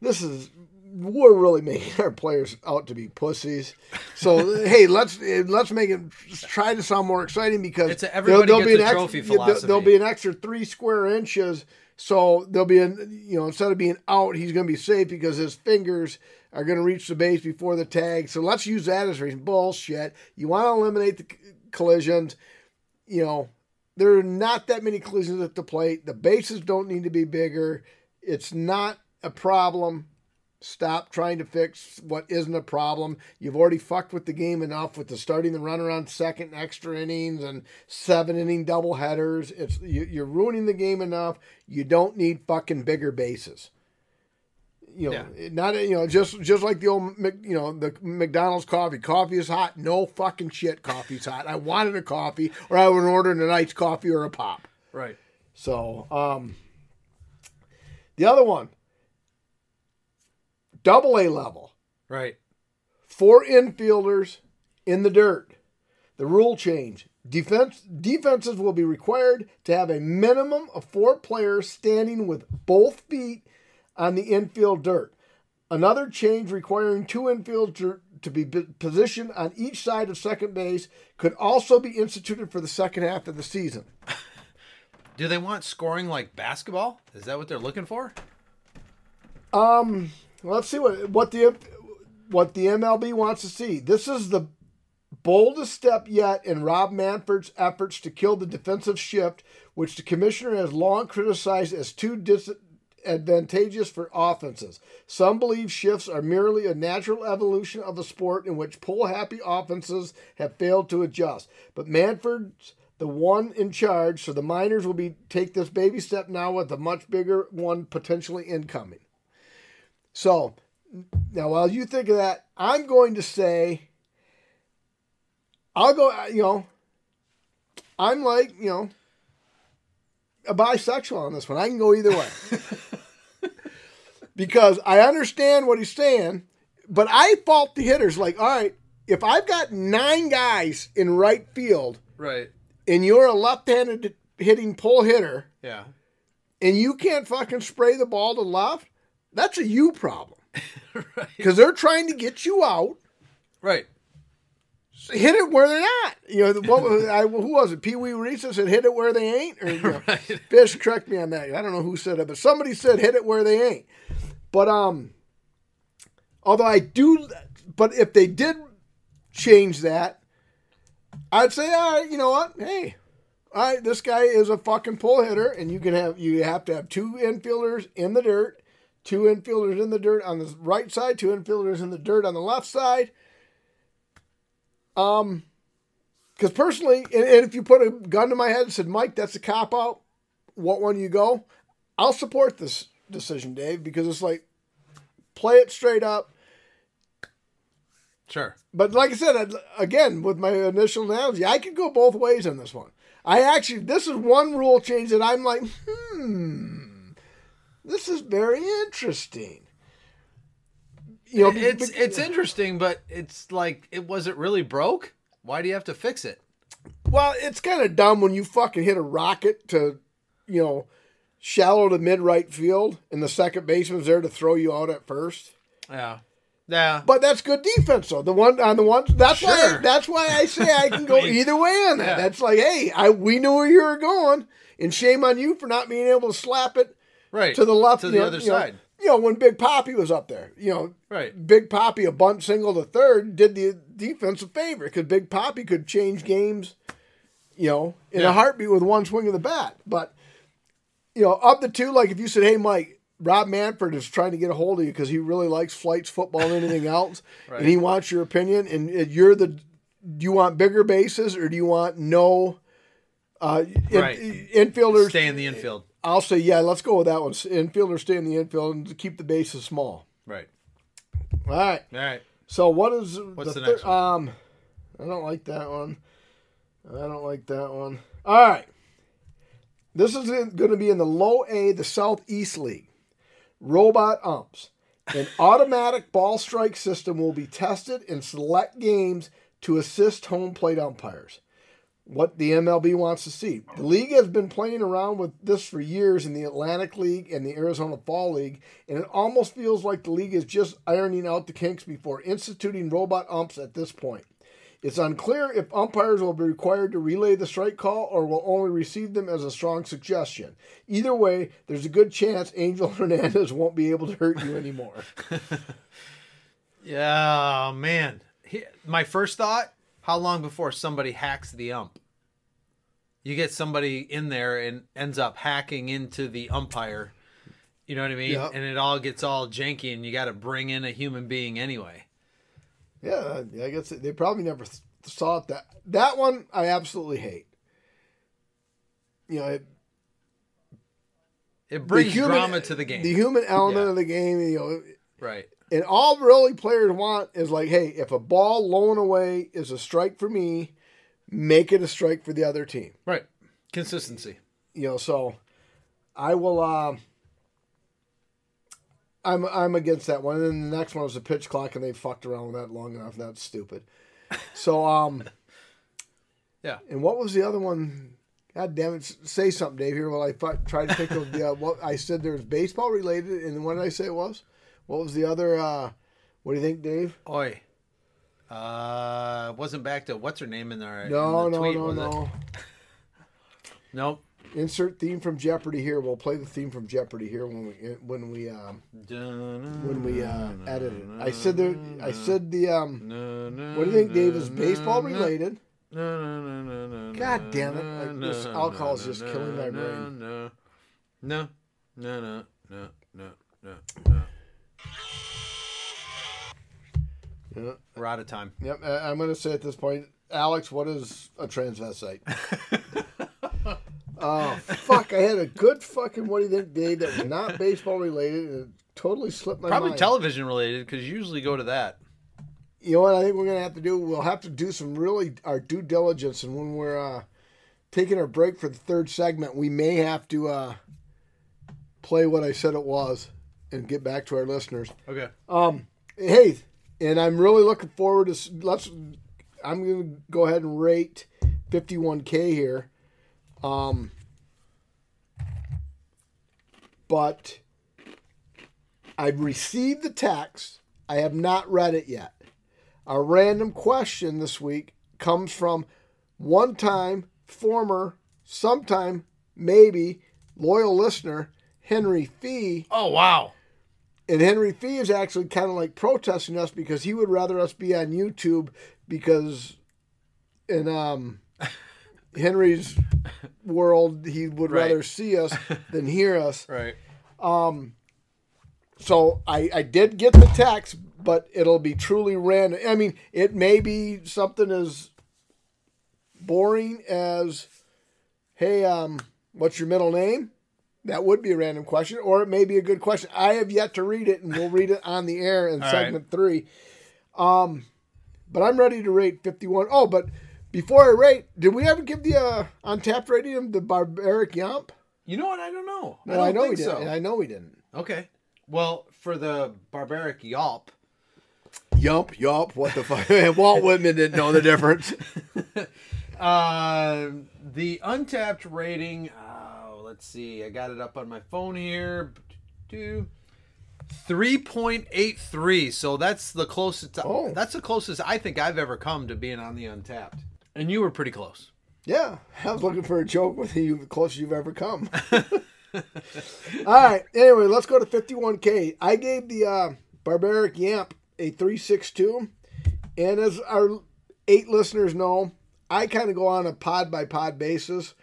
Speaker 1: this is we're really making (laughs) our players out to be pussies. So (laughs) hey, let's let's make it try to sound more exciting because
Speaker 2: It's a
Speaker 1: there'll
Speaker 2: gets
Speaker 1: be
Speaker 2: a
Speaker 1: an
Speaker 2: trophy
Speaker 1: extra, there'll- There'll be an extra three square inches. So there'll be an you know instead of being out, he's going to be safe because his fingers are going to reach the base before the tag. So let's use that as reason. Bullshit. You want to eliminate the collisions. You know, there are not that many collisions at the plate. The bases don't need to be bigger. It's not a problem. Stop trying to fix what isn't a problem. You've already fucked with the game enough with the starting the runner on second extra innings and seven inning double headers. It's you, you're ruining the game enough. You don't need fucking bigger bases. You know, not you know just just like the old you know the McDonald's coffee. Coffee is hot. No fucking shit. Coffee's hot. I wanted a coffee, or I would order an iced coffee or a pop.
Speaker 2: Right.
Speaker 1: So, um, the other one, double A level,
Speaker 2: Right.
Speaker 1: four infielders in the dirt. The rule change. Defense defenses will be required to have a minimum of four players standing with both feet on the infield dirt. Another change requiring two infielders to be positioned on each side of second base could also be instituted for the second half of the season.
Speaker 2: Do they want scoring like basketball? Is that what they're looking for?
Speaker 1: Um, let's see what what the what the MLB wants to see. This is the boldest step yet in Rob Manfred's efforts to kill the defensive shift, which the commissioner has long criticized as too disadvantageous for offenses. Some believe shifts are merely a natural evolution of a sport in which pull-happy offenses have failed to adjust. But Manfred's the one in charge, so the miners will be take this baby step now with a much bigger one potentially incoming. So now, while you think of that, I'm going to say, I'll go. Uh, you know, I'm like you know, a bisexual on this one. I can go either way (laughs) because I understand what he's saying, but I fault the hitters. Like, all right, if I've got nine guys in right field
Speaker 2: Right.
Speaker 1: and you're a left-handed hitting pull hitter
Speaker 2: Yeah.
Speaker 1: and you can't fucking spray the ball to left, that's a you problem. (laughs)
Speaker 2: right.
Speaker 1: Because they're trying to get you out.
Speaker 2: Right.
Speaker 1: Hit it where they're not. You know, what, I, who was it? Pee Wee Reese said, hit it where they ain't? Or, you know, (laughs)
Speaker 2: Right.
Speaker 1: Fish, correct me on that. I don't know who said it, but somebody said, hit it where they ain't. But, um, although I do, but if they did change that, I'd say, all right, you know what? Hey, all right, this guy is a fucking pull hitter, and you can have you have to have two infielders in the dirt, two infielders in the dirt on the right side, two infielders in the dirt on the left side. Um, because personally, and, and if you put a gun to my head and said, Mike, that's a cop out, what one you go? I'll support this decision, Dave, because it's like play it straight up.
Speaker 2: Sure.
Speaker 1: But like I said, I'd- again, with my initial analogy, I could go both ways on this one. I actually, this is one rule change that I'm like, hmm, this is very interesting. You know,
Speaker 2: It's it's interesting, but it's like it wasn't really broke? Why do you have to fix it?
Speaker 1: Well, it's kind of dumb when you fucking hit a rocket to, you know, shallow to mid right field, and the second baseman's there to throw you out at first.
Speaker 2: Yeah. Yeah.
Speaker 1: But that's good defense, though. The one on the one. That's why.
Speaker 2: Sure.
Speaker 1: That's why I say I can (laughs) go
Speaker 2: I mean,
Speaker 1: either way on that.
Speaker 2: yeah.
Speaker 1: That's like, hey, I we knew where you were going, and shame on you for not being able to slap it
Speaker 2: right.
Speaker 1: to the left
Speaker 2: To the
Speaker 1: know,
Speaker 2: other
Speaker 1: you know,
Speaker 2: side.
Speaker 1: You know, when Big Poppy was up there, you know,
Speaker 2: Right.
Speaker 1: Big Poppy a bunt single to third did the defense a favor because Big Poppy could change games, you know, in
Speaker 2: Yeah.
Speaker 1: a heartbeat with one swing of the bat. But you know, of the two, like if you said, "Hey, Mike." Rob Manfred is trying to get a hold of you because he really likes flights, football, and anything (laughs) else,
Speaker 2: Right.
Speaker 1: and he wants your opinion. And uh, you're the, do you want bigger bases or do you want no uh, in,
Speaker 2: Right.
Speaker 1: infielders?
Speaker 2: Stay in the infield.
Speaker 1: I'll say, yeah, let's go with that one. Infielders stay in the infield and keep the bases small.
Speaker 2: Right.
Speaker 1: All right.
Speaker 2: All right.
Speaker 1: So what is
Speaker 2: What's the
Speaker 1: thir-
Speaker 2: next one?
Speaker 1: Um, I don't like that one. I don't like that one. All right. This is going to be in the low A, the Southeast League. Robot umps. An (laughs) automatic ball strike system will be tested in select games to assist home plate umpires. What the MLB wants to see. The league has been playing around with this for years in the Atlantic League and the Arizona Fall League, and it almost feels like the league is just ironing out the kinks before instituting robot umps at this point. It's unclear if umpires will be required to relay the strike call or will only receive them as a strong suggestion. Either way, there's a good chance Angel (laughs) Hernandez won't be able to hurt you anymore. (laughs)
Speaker 2: Yeah, man. He, my first thought: How long before somebody hacks the ump? You get somebody in there and ends up hacking into the umpire. You know what I mean?
Speaker 1: Yep.
Speaker 2: And it all gets all janky, and you got to bring in a human being anyway.
Speaker 1: yeah, I guess they probably never saw it that that one I absolutely hate. You know, it,
Speaker 2: It brings
Speaker 1: human-
Speaker 2: drama to the game.
Speaker 1: The human element
Speaker 2: Yeah.
Speaker 1: of the game, you know,
Speaker 2: right.
Speaker 1: And all really players want is like, hey, if a ball low and away is a strike for me, make it a strike for the other team.
Speaker 2: Right. Consistency.
Speaker 1: You know, so I will. Uh, I'm I'm against that one. And then the next one was a pitch clock, and they fucked around with that long enough. That's stupid. So um, (laughs)
Speaker 2: Yeah.
Speaker 1: and what was the other one? God damn it! Say something, Dave. Here while I fi- try to think of the uh, what I said. There was baseball related, and what did I say it was? What was the other? Uh, what do you think, Dave?
Speaker 2: Oi. Uh, wasn't back to what's her name in there?
Speaker 1: No,
Speaker 2: in the
Speaker 1: no,
Speaker 2: tweet,
Speaker 1: no, no. (laughs)
Speaker 2: Nope.
Speaker 1: Insert theme from Jeopardy here. We'll play the theme from Jeopardy here when we when we um, when we uh, edit it. I said there. I said the um. What do you think, Dave? Is baseball related?
Speaker 2: God
Speaker 1: God damn it. I- this alcohol is just killing my brain.
Speaker 2: No, no, no, no, no, no, no,
Speaker 1: Yeah.
Speaker 2: We're out of time.
Speaker 1: Yep. I'm going to say at this point, Alex, what is a transvestite? (laughs) oh fuck! I had a good fucking what do you think, Dave? That was not baseball related. and It totally slipped my
Speaker 2: Probably
Speaker 1: mind.
Speaker 2: television related because you usually go to that.
Speaker 1: you know what I think we're gonna have to do? We'll have to do some really our due diligence, and when we're uh, taking our break for the third segment, we may have to uh, play what I said it was and get back to our listeners.
Speaker 2: Okay.
Speaker 1: Um, hey, and I'm really looking forward to let's. I'm gonna go ahead and rate 51k here. Um, but I've received the text. I have not read it yet. A random question this week comes from one time, former, sometime, maybe loyal listener Henry Fee.
Speaker 2: Oh wow.
Speaker 1: And Henry Fee is actually kind of like protesting us because he would rather us be on YouTube because in um (laughs) Henry's world he would
Speaker 2: Right.
Speaker 1: rather see us (laughs) than hear us.
Speaker 2: Right.
Speaker 1: So I, I did get the text, but it'll be truly random. I mean, it may be something as boring as, "Hey, um, what's your middle name?" That would be a random question, or it may be a good question. I have yet to read it, and we'll read it on the air in (laughs)
Speaker 2: All
Speaker 1: segment three. Um, but I'm ready to rate 51. Oh, but before I rate, did we ever give the uh, Untappd rating the barbaric yump?
Speaker 2: You know what? I don't know.
Speaker 1: No,
Speaker 2: I don't
Speaker 1: know
Speaker 2: think
Speaker 1: we
Speaker 2: so.
Speaker 1: didn't. I know we didn't.
Speaker 2: Okay. Well, for the barbaric yelp,
Speaker 1: Yump, yump. What the fuck? (laughs) Walt Whitman didn't know the difference. (laughs)
Speaker 2: Uh, the Untappd rating. Let's see. I got it up on my phone here. Two. 3.83 so that's the closest to,
Speaker 1: Oh.
Speaker 2: that's the closest i think i've ever come to being on the Untappd and you were pretty close
Speaker 1: Yeah, I was looking for a joke with you, the closest you've ever come. (laughs) All right. Anyway, let's go to 51K. I gave the uh, Barbaric Yawp a 362. And as our eight listeners know, I kind of go on a pod by pod basis.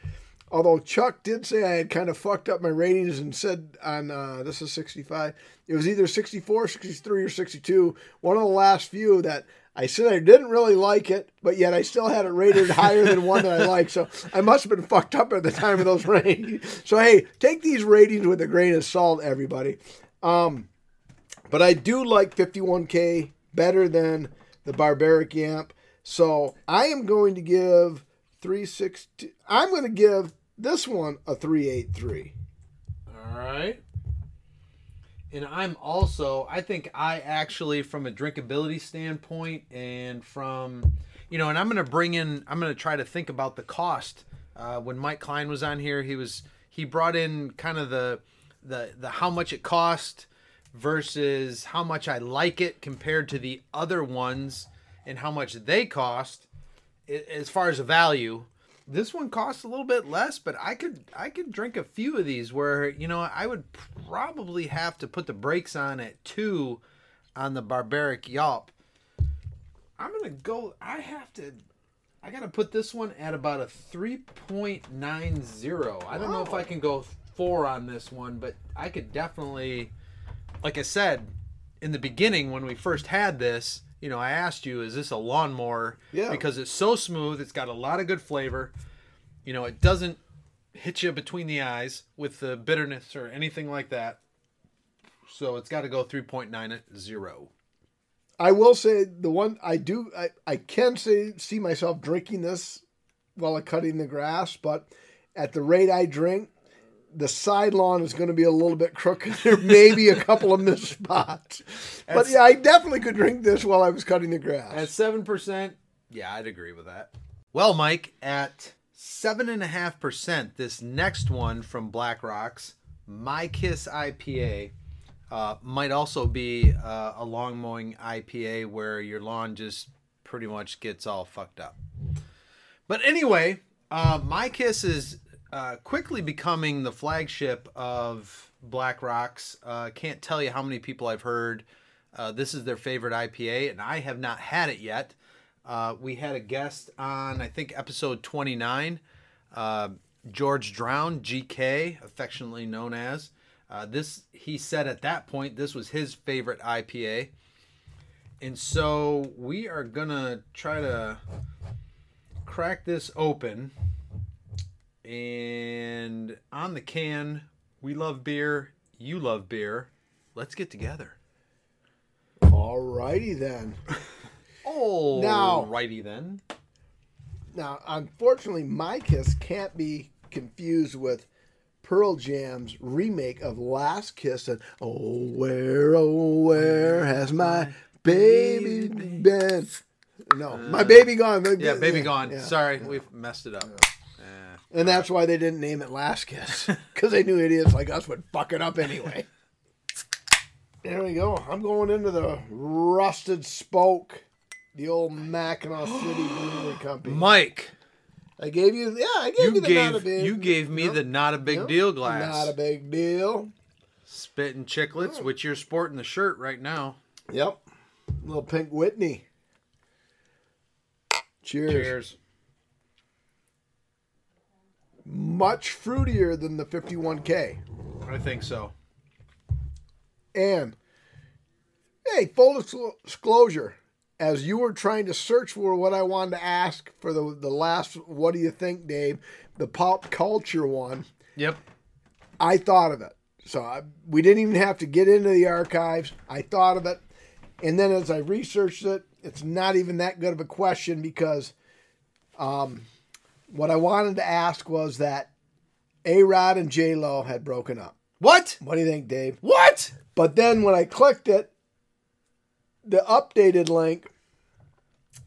Speaker 1: Although Chuck did say I had kind of fucked up my ratings and said on uh, this is 65, it was either 64, 63, or 62. One of the last few that I said I didn't really like it, but yet I still had it rated higher than one that I like. So I must have been fucked up at the time of those (laughs) ratings. So hey, take these ratings with a grain of salt, everybody. Um, but I do like 51K better than the Barbaric Yawp. So I am going to give 360. I'm going to give this one a 383.
Speaker 2: All right. And I'm also, I think I actually, from a drinkability standpoint, and from, you know, and I'm going to bring in, I'm going to try to think about the cost. Uh, when Mike Klein was on here, he was, he brought in kind of the, the, the how much it cost versus how much I like it compared to the other ones and how much they cost as far as a value this one costs a little bit less but i could i could drink a few of these where you know i would probably have to put the brakes on at two on the barbaric yelp i'm gonna go i have to i gotta put this one at about a 3.90 i don't know if i can go four on this one but i could definitely like i said in the beginning when we first had this you know i asked you is this a lawnmower?
Speaker 1: Yeah.
Speaker 2: because it's so smooth it's got a lot of good flavor. You know it doesn't hit you between the eyes with the bitterness or anything like that. So it's got to go 3.90
Speaker 1: I will say the one I do I, I can say see myself drinking this while I'm cutting the grass, but at the rate I drink, the side lawn is going to be a little bit crooked. (laughs) There may be a couple of missed spots, but yeah, I definitely could drink this while I was cutting the grass.
Speaker 2: At seven percent, yeah, I'd agree with that. Well, Mike, at seven and a half percent, this next one from Blackrocks, My Kiss IPA, uh, might also be uh, a long mowing IPA where your lawn just pretty much gets all fucked up. But anyway, uh, Mykiss is uh, quickly becoming the flagship of Blackrocks. Uh, can't tell you how many people I've heard. Uh, this is their favorite IPA, and I have not had it yet. Uh, we had a guest on, I think, episode 29, uh, George Drown, GK, affectionately known as. This, he said at that point, this was his favorite IPA. And so we are to try to crack this open. And on the can, we love beer, you love beer. Let's get together.
Speaker 1: Alrighty then. (laughs)
Speaker 2: Oh,
Speaker 1: Now-
Speaker 2: righty then.
Speaker 1: Now, unfortunately, Mykiss can't be confused with Pearl Jam's remake of Last Kiss and Oh, where, oh, where has my baby been? No, my baby gone.
Speaker 2: Uh, Yeah, baby gone.
Speaker 1: yeah.
Speaker 2: Sorry, we've messed it up.
Speaker 1: And that's why they didn't name it Last Kiss (laughs) because they knew idiots like us would fuck it up anyway. There we go. I'm going into the Rusted Spoke, the old Mackinaw City Brewery Company.
Speaker 2: Mike,
Speaker 1: I gave you, yeah, I gave you,
Speaker 2: you
Speaker 1: the not a big,
Speaker 2: you gave me
Speaker 1: Yep.
Speaker 2: the not a big
Speaker 1: Yep.
Speaker 2: deal glass.
Speaker 1: Not a big deal.
Speaker 2: Spitting chiclets, mm. which you're sporting the shirt right now.
Speaker 1: Yep. Little pink Whitney. Cheers.
Speaker 2: Cheers.
Speaker 1: Much fruitier than the 51K.
Speaker 2: I think so.
Speaker 1: And hey, full disclosure, as you were trying to search for what I wanted to ask for the the last what do you think, Dave, the pop culture one,
Speaker 2: Yep.
Speaker 1: I thought of it. So I, we didn't even have to get into the archives. I thought of it. And then as I researched it, it's not even that good of a question because um, what I wanted to ask was that A Rod and J Lo had broken up.
Speaker 2: What?
Speaker 1: What do you think, Dave?
Speaker 2: What?
Speaker 1: But then when I clicked it, the updated link,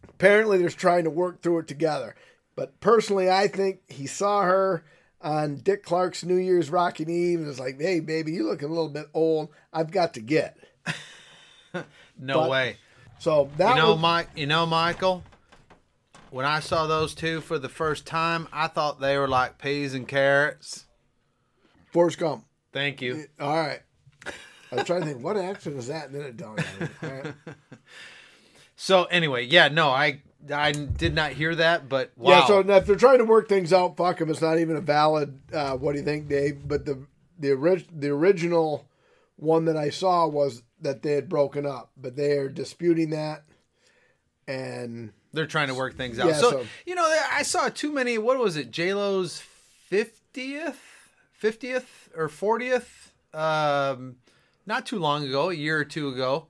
Speaker 1: apparently they're trying to work through it together. But personally, I think he saw her on Dick Clark's New Year's Rocking Eve and was like, "Hey, baby, you look a little bit old. I've got to get." (laughs)
Speaker 2: No
Speaker 1: But-
Speaker 2: way.
Speaker 1: So that
Speaker 2: You know,
Speaker 1: was,
Speaker 2: Mike. You know, Michael. When I saw those two for the first time, I thought they were like peas and carrots.
Speaker 1: Forrest Gump.
Speaker 2: Thank you.
Speaker 1: All right. I was trying to think what accent was that, and then it dawned on me. Right. (laughs)
Speaker 2: So anyway, yeah, no, I I did not hear that, but wow.
Speaker 1: Yeah, so now if they're trying to work things out, fuck them. It's not even a valid. Uh, what do you think, Dave? But the the orig- the original one that I saw was that they had broken up, but they are disputing that. And
Speaker 2: They're trying to work things out.
Speaker 1: Yeah,
Speaker 2: so,
Speaker 1: so-
Speaker 2: you know, I saw too many. What was it? J Lo's fiftieth, fiftieth or fortieth? Um, not too long ago, a year or two ago.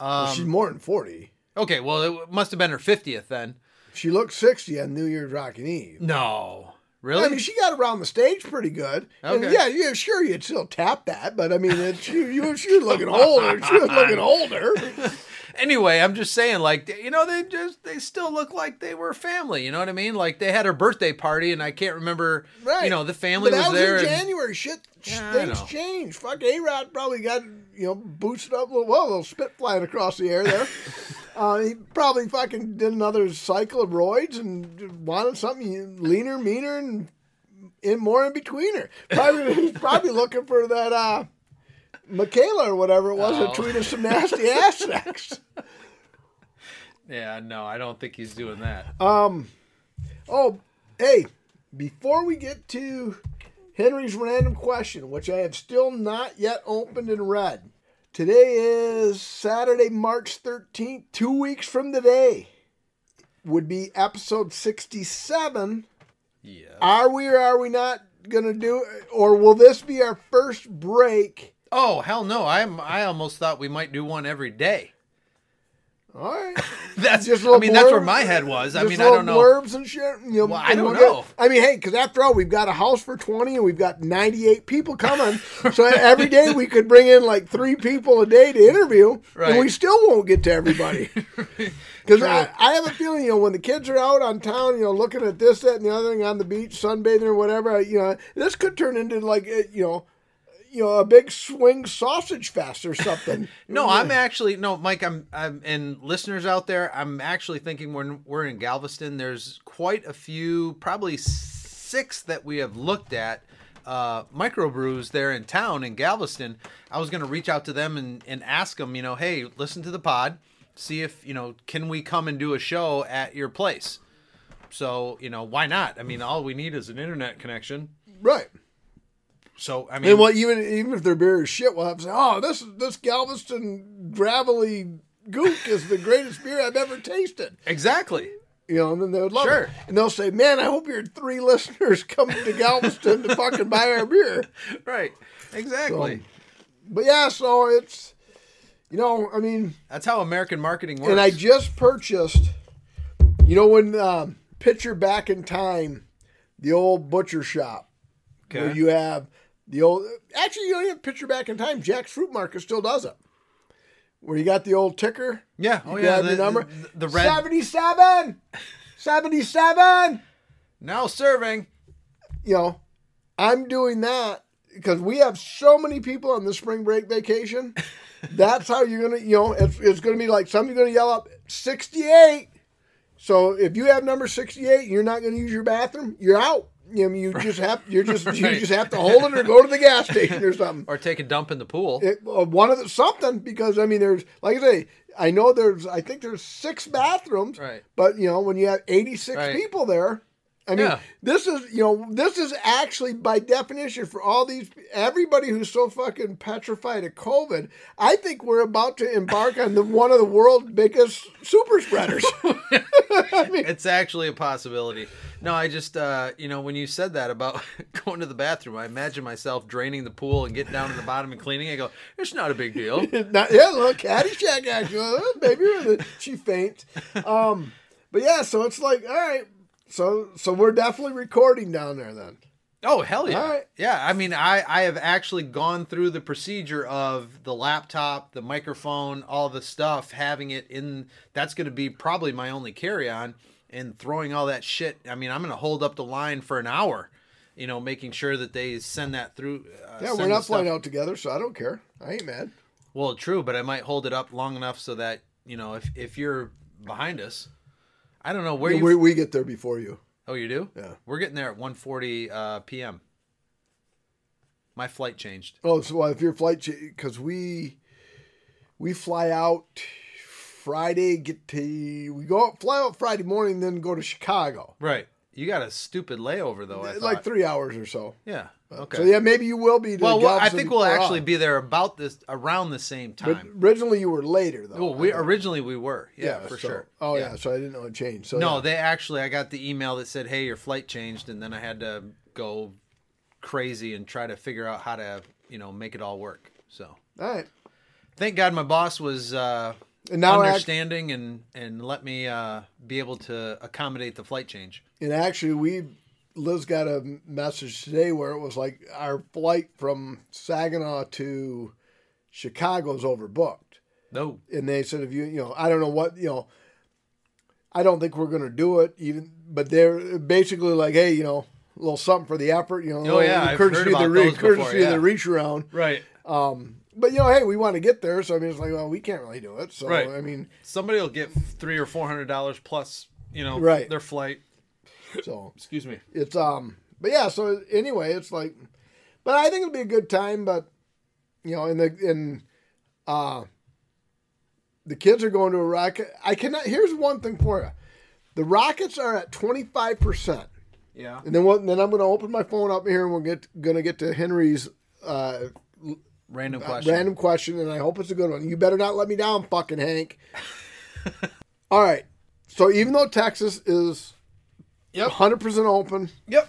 Speaker 2: Um,
Speaker 1: she's more than forty.
Speaker 2: okay, well, it must have been her fiftieth then.
Speaker 1: She looked sixty on New Year's Rocking Eve.
Speaker 2: No, really?
Speaker 1: I mean, she got around the stage pretty good. And
Speaker 2: Okay.
Speaker 1: yeah, yeah, sure, you'd still tap that, but I mean, it, she, you, she was looking older. She was looking older. (laughs)
Speaker 2: anyway, I'm just saying, like, you know, they just they still look like they were family. You know what I mean? Like they had her birthday party, and I can't remember.
Speaker 1: Right.
Speaker 2: You know, the family
Speaker 1: But that
Speaker 2: was there.
Speaker 1: in
Speaker 2: and-
Speaker 1: January. Shit,
Speaker 2: Yeah,
Speaker 1: things change. Fuck, A Rod probably got you know boosted up a little. Well, a little spit flying across the air there. (laughs) uh, he probably fucking did another cycle of roids and wanted something leaner, meaner, and in more in between her. Probably (laughs) probably looking for that uh, Michaela or whatever it was
Speaker 2: Oh.
Speaker 1: that tweeted some nasty (laughs) ass sex.
Speaker 2: yeah, no, I don't think he's doing that.
Speaker 1: Um, oh, hey, before we get to Henry's random question, which I have still not yet opened and read, today is Saturday, March 13th, two weeks from today, would be episode 67.
Speaker 2: yeah.
Speaker 1: Are we or are we not going to do or will this be our first break?
Speaker 2: Oh hell no! I'm I almost thought we might do one every day.
Speaker 1: All right. (laughs)
Speaker 2: That's
Speaker 1: Just
Speaker 2: I mean that's where my head was. I mean I don't know.
Speaker 1: Blurbs and shit. You know,
Speaker 2: Well, I don't
Speaker 1: we'll
Speaker 2: know.
Speaker 1: I mean, hey, because after all, we've got a house for twenty, and we've got ninety-eight people coming. so every day we could bring in like three people a day to interview,
Speaker 2: Right.
Speaker 1: and we still won't get to everybody. (laughs) Because I, I have a feeling, you know, when the kids are out on town, you know, looking at this, that, and the other thing on the beach, sunbathing or whatever, you know, this could turn into like, you know, you know, a big swing sausage fest or something. (laughs)
Speaker 2: No, I'm actually no, Mike. I'm, I'm and listeners out there. I'm actually thinking when we're in Galveston, there's quite a few, probably six that we have looked at. Uh, microbrews there in town in Galveston. I was going to reach out to them and, and ask them, you know, hey, listen to the pod, see if you know, can we come and do a show at your place? So you know, why not? I mean, all we need is an internet connection.
Speaker 1: right.
Speaker 2: So I mean,
Speaker 1: And well, even even if their beer is shit, we'll have to say, "Oh, this this Galveston gravelly gook is the greatest beer I've ever tasted."
Speaker 2: exactly.
Speaker 1: You know, and then they would love
Speaker 2: Sure.
Speaker 1: it. And they'll say, "Man, I hope your three listeners come to Galveston to fucking buy our beer." (laughs)
Speaker 2: Right. Exactly.
Speaker 1: But yeah, so it's you know, I mean,
Speaker 2: That's how American marketing works.
Speaker 1: and I just purchased. You know, when um, picture back in time, the old butcher shop where you have the old. Actually, you even have picture back in time. Jack's Fruit Market still does it. Where you got the old ticker.
Speaker 2: Yeah. Oh
Speaker 1: You
Speaker 2: yeah. The,
Speaker 1: the number.
Speaker 2: The, the red
Speaker 1: 77! 77!
Speaker 2: now serving.
Speaker 1: You know, I'm doing that because we have so many people on the spring break vacation. (laughs) That's how you're going to, you know, it's, it's going to be like somebody's going to yell up 68. So if you have number 68 and you're not going to use your bathroom, you're out. You know, you just have you're just (laughs) you just have to hold it or go to the gas station or something.
Speaker 2: Or take a dump in the pool.
Speaker 1: it, uh, one of the something because I mean there's like I say I know there's I think there's six bathrooms
Speaker 2: Right.
Speaker 1: but you know when you have 86
Speaker 2: Right.
Speaker 1: people there I mean
Speaker 2: Yeah.
Speaker 1: this is you know this is actually by definition for all these everybody who's so fucking petrified of COVID I think we're about to embark on the one of the world's biggest super spreaders (laughs) (laughs) I mean
Speaker 2: It's actually a possibility. No, I just uh, you know, when you said that about (laughs) going to the bathroom, I imagine myself draining the pool and getting down to the bottom and cleaning. I go, it's not a big deal.
Speaker 1: Not, yeah, little Caddyshack action. Baby, she faints. Um, but yeah, so it's like, all right, so so we're definitely recording down there then.
Speaker 2: Oh hell yeah!
Speaker 1: All right.
Speaker 2: Yeah, I mean, I I have actually gone through the procedure of the laptop, the microphone, all the stuff, having it in. That's going to be probably my only carry on. and throwing all that shit. I mean, I'm going to hold up the line for an hour, you know, making sure that they send that through. Uh,
Speaker 1: Yeah, we're not flying out together, so I don't care. I ain't mad.
Speaker 2: Well, true, but I might hold it up long enough so that you know if if you're behind us, I don't know where you.
Speaker 1: we, we get there before you.
Speaker 2: oh, you do?
Speaker 1: Yeah.
Speaker 2: We're getting there at 1:40 uh, p.m. My flight changed.
Speaker 1: Oh, so if your flight, changed, because we we fly out Friday, get to we go out, fly out Friday morning, then go to Chicago,
Speaker 2: Right. You got a stupid layover though. I
Speaker 1: like three hours or so.
Speaker 2: Yeah. Okay.
Speaker 1: So yeah, maybe you will be. To
Speaker 2: well, well, I think we'll actually be there about this around the same
Speaker 1: But
Speaker 2: time.
Speaker 1: originally, you were later though.
Speaker 2: well, we originally we were. Yeah, for
Speaker 1: so-
Speaker 2: sure.
Speaker 1: Oh yeah. so I didn't know it changed. So
Speaker 2: No,
Speaker 1: yeah.
Speaker 2: they actually. I got the email that said, "Hey, your flight changed," and then I had to go crazy and try to figure out how to, you know, make it all work. So
Speaker 1: all right.
Speaker 2: thank God my boss was uh,
Speaker 1: And now, act-
Speaker 2: understanding and and let me uh, be able to accommodate the flight change.
Speaker 1: and actually, we Liz got a message today where it was like our flight from Saginaw to Chicago is overbooked.
Speaker 2: No,
Speaker 1: and they said if you you know I don't know what you know I don't think we're gonna do it even but they're basically like hey you know a little something for the effort you know
Speaker 2: Oh, yeah,
Speaker 1: courtesy of the re-
Speaker 2: those before,
Speaker 1: courtesy
Speaker 2: yeah.
Speaker 1: of the reach around
Speaker 2: right.
Speaker 1: um but you know hey we want to get there so I mean it's like well we can't really do it so
Speaker 2: Right.
Speaker 1: I mean
Speaker 2: Somebody will get three or four hundred dollars plus, you know,
Speaker 1: Right.
Speaker 2: their flight.
Speaker 1: So
Speaker 2: Excuse me.
Speaker 1: it's um but yeah so anyway it's like but I think it'll be a good time but you know in the in uh the kids are going to a rocket I cannot here's one thing for you the Rockets are at 25%.
Speaker 2: Yeah.
Speaker 1: And then what? Then I'm going to open my phone up here, and we're get, going to get to Henry's uh,
Speaker 2: Random question.
Speaker 1: random question, and I hope it's a good one. You better not let me down, fucking Hank. (laughs) All right. So even though Texas is
Speaker 2: Yep.
Speaker 1: 100% open,
Speaker 2: Yep.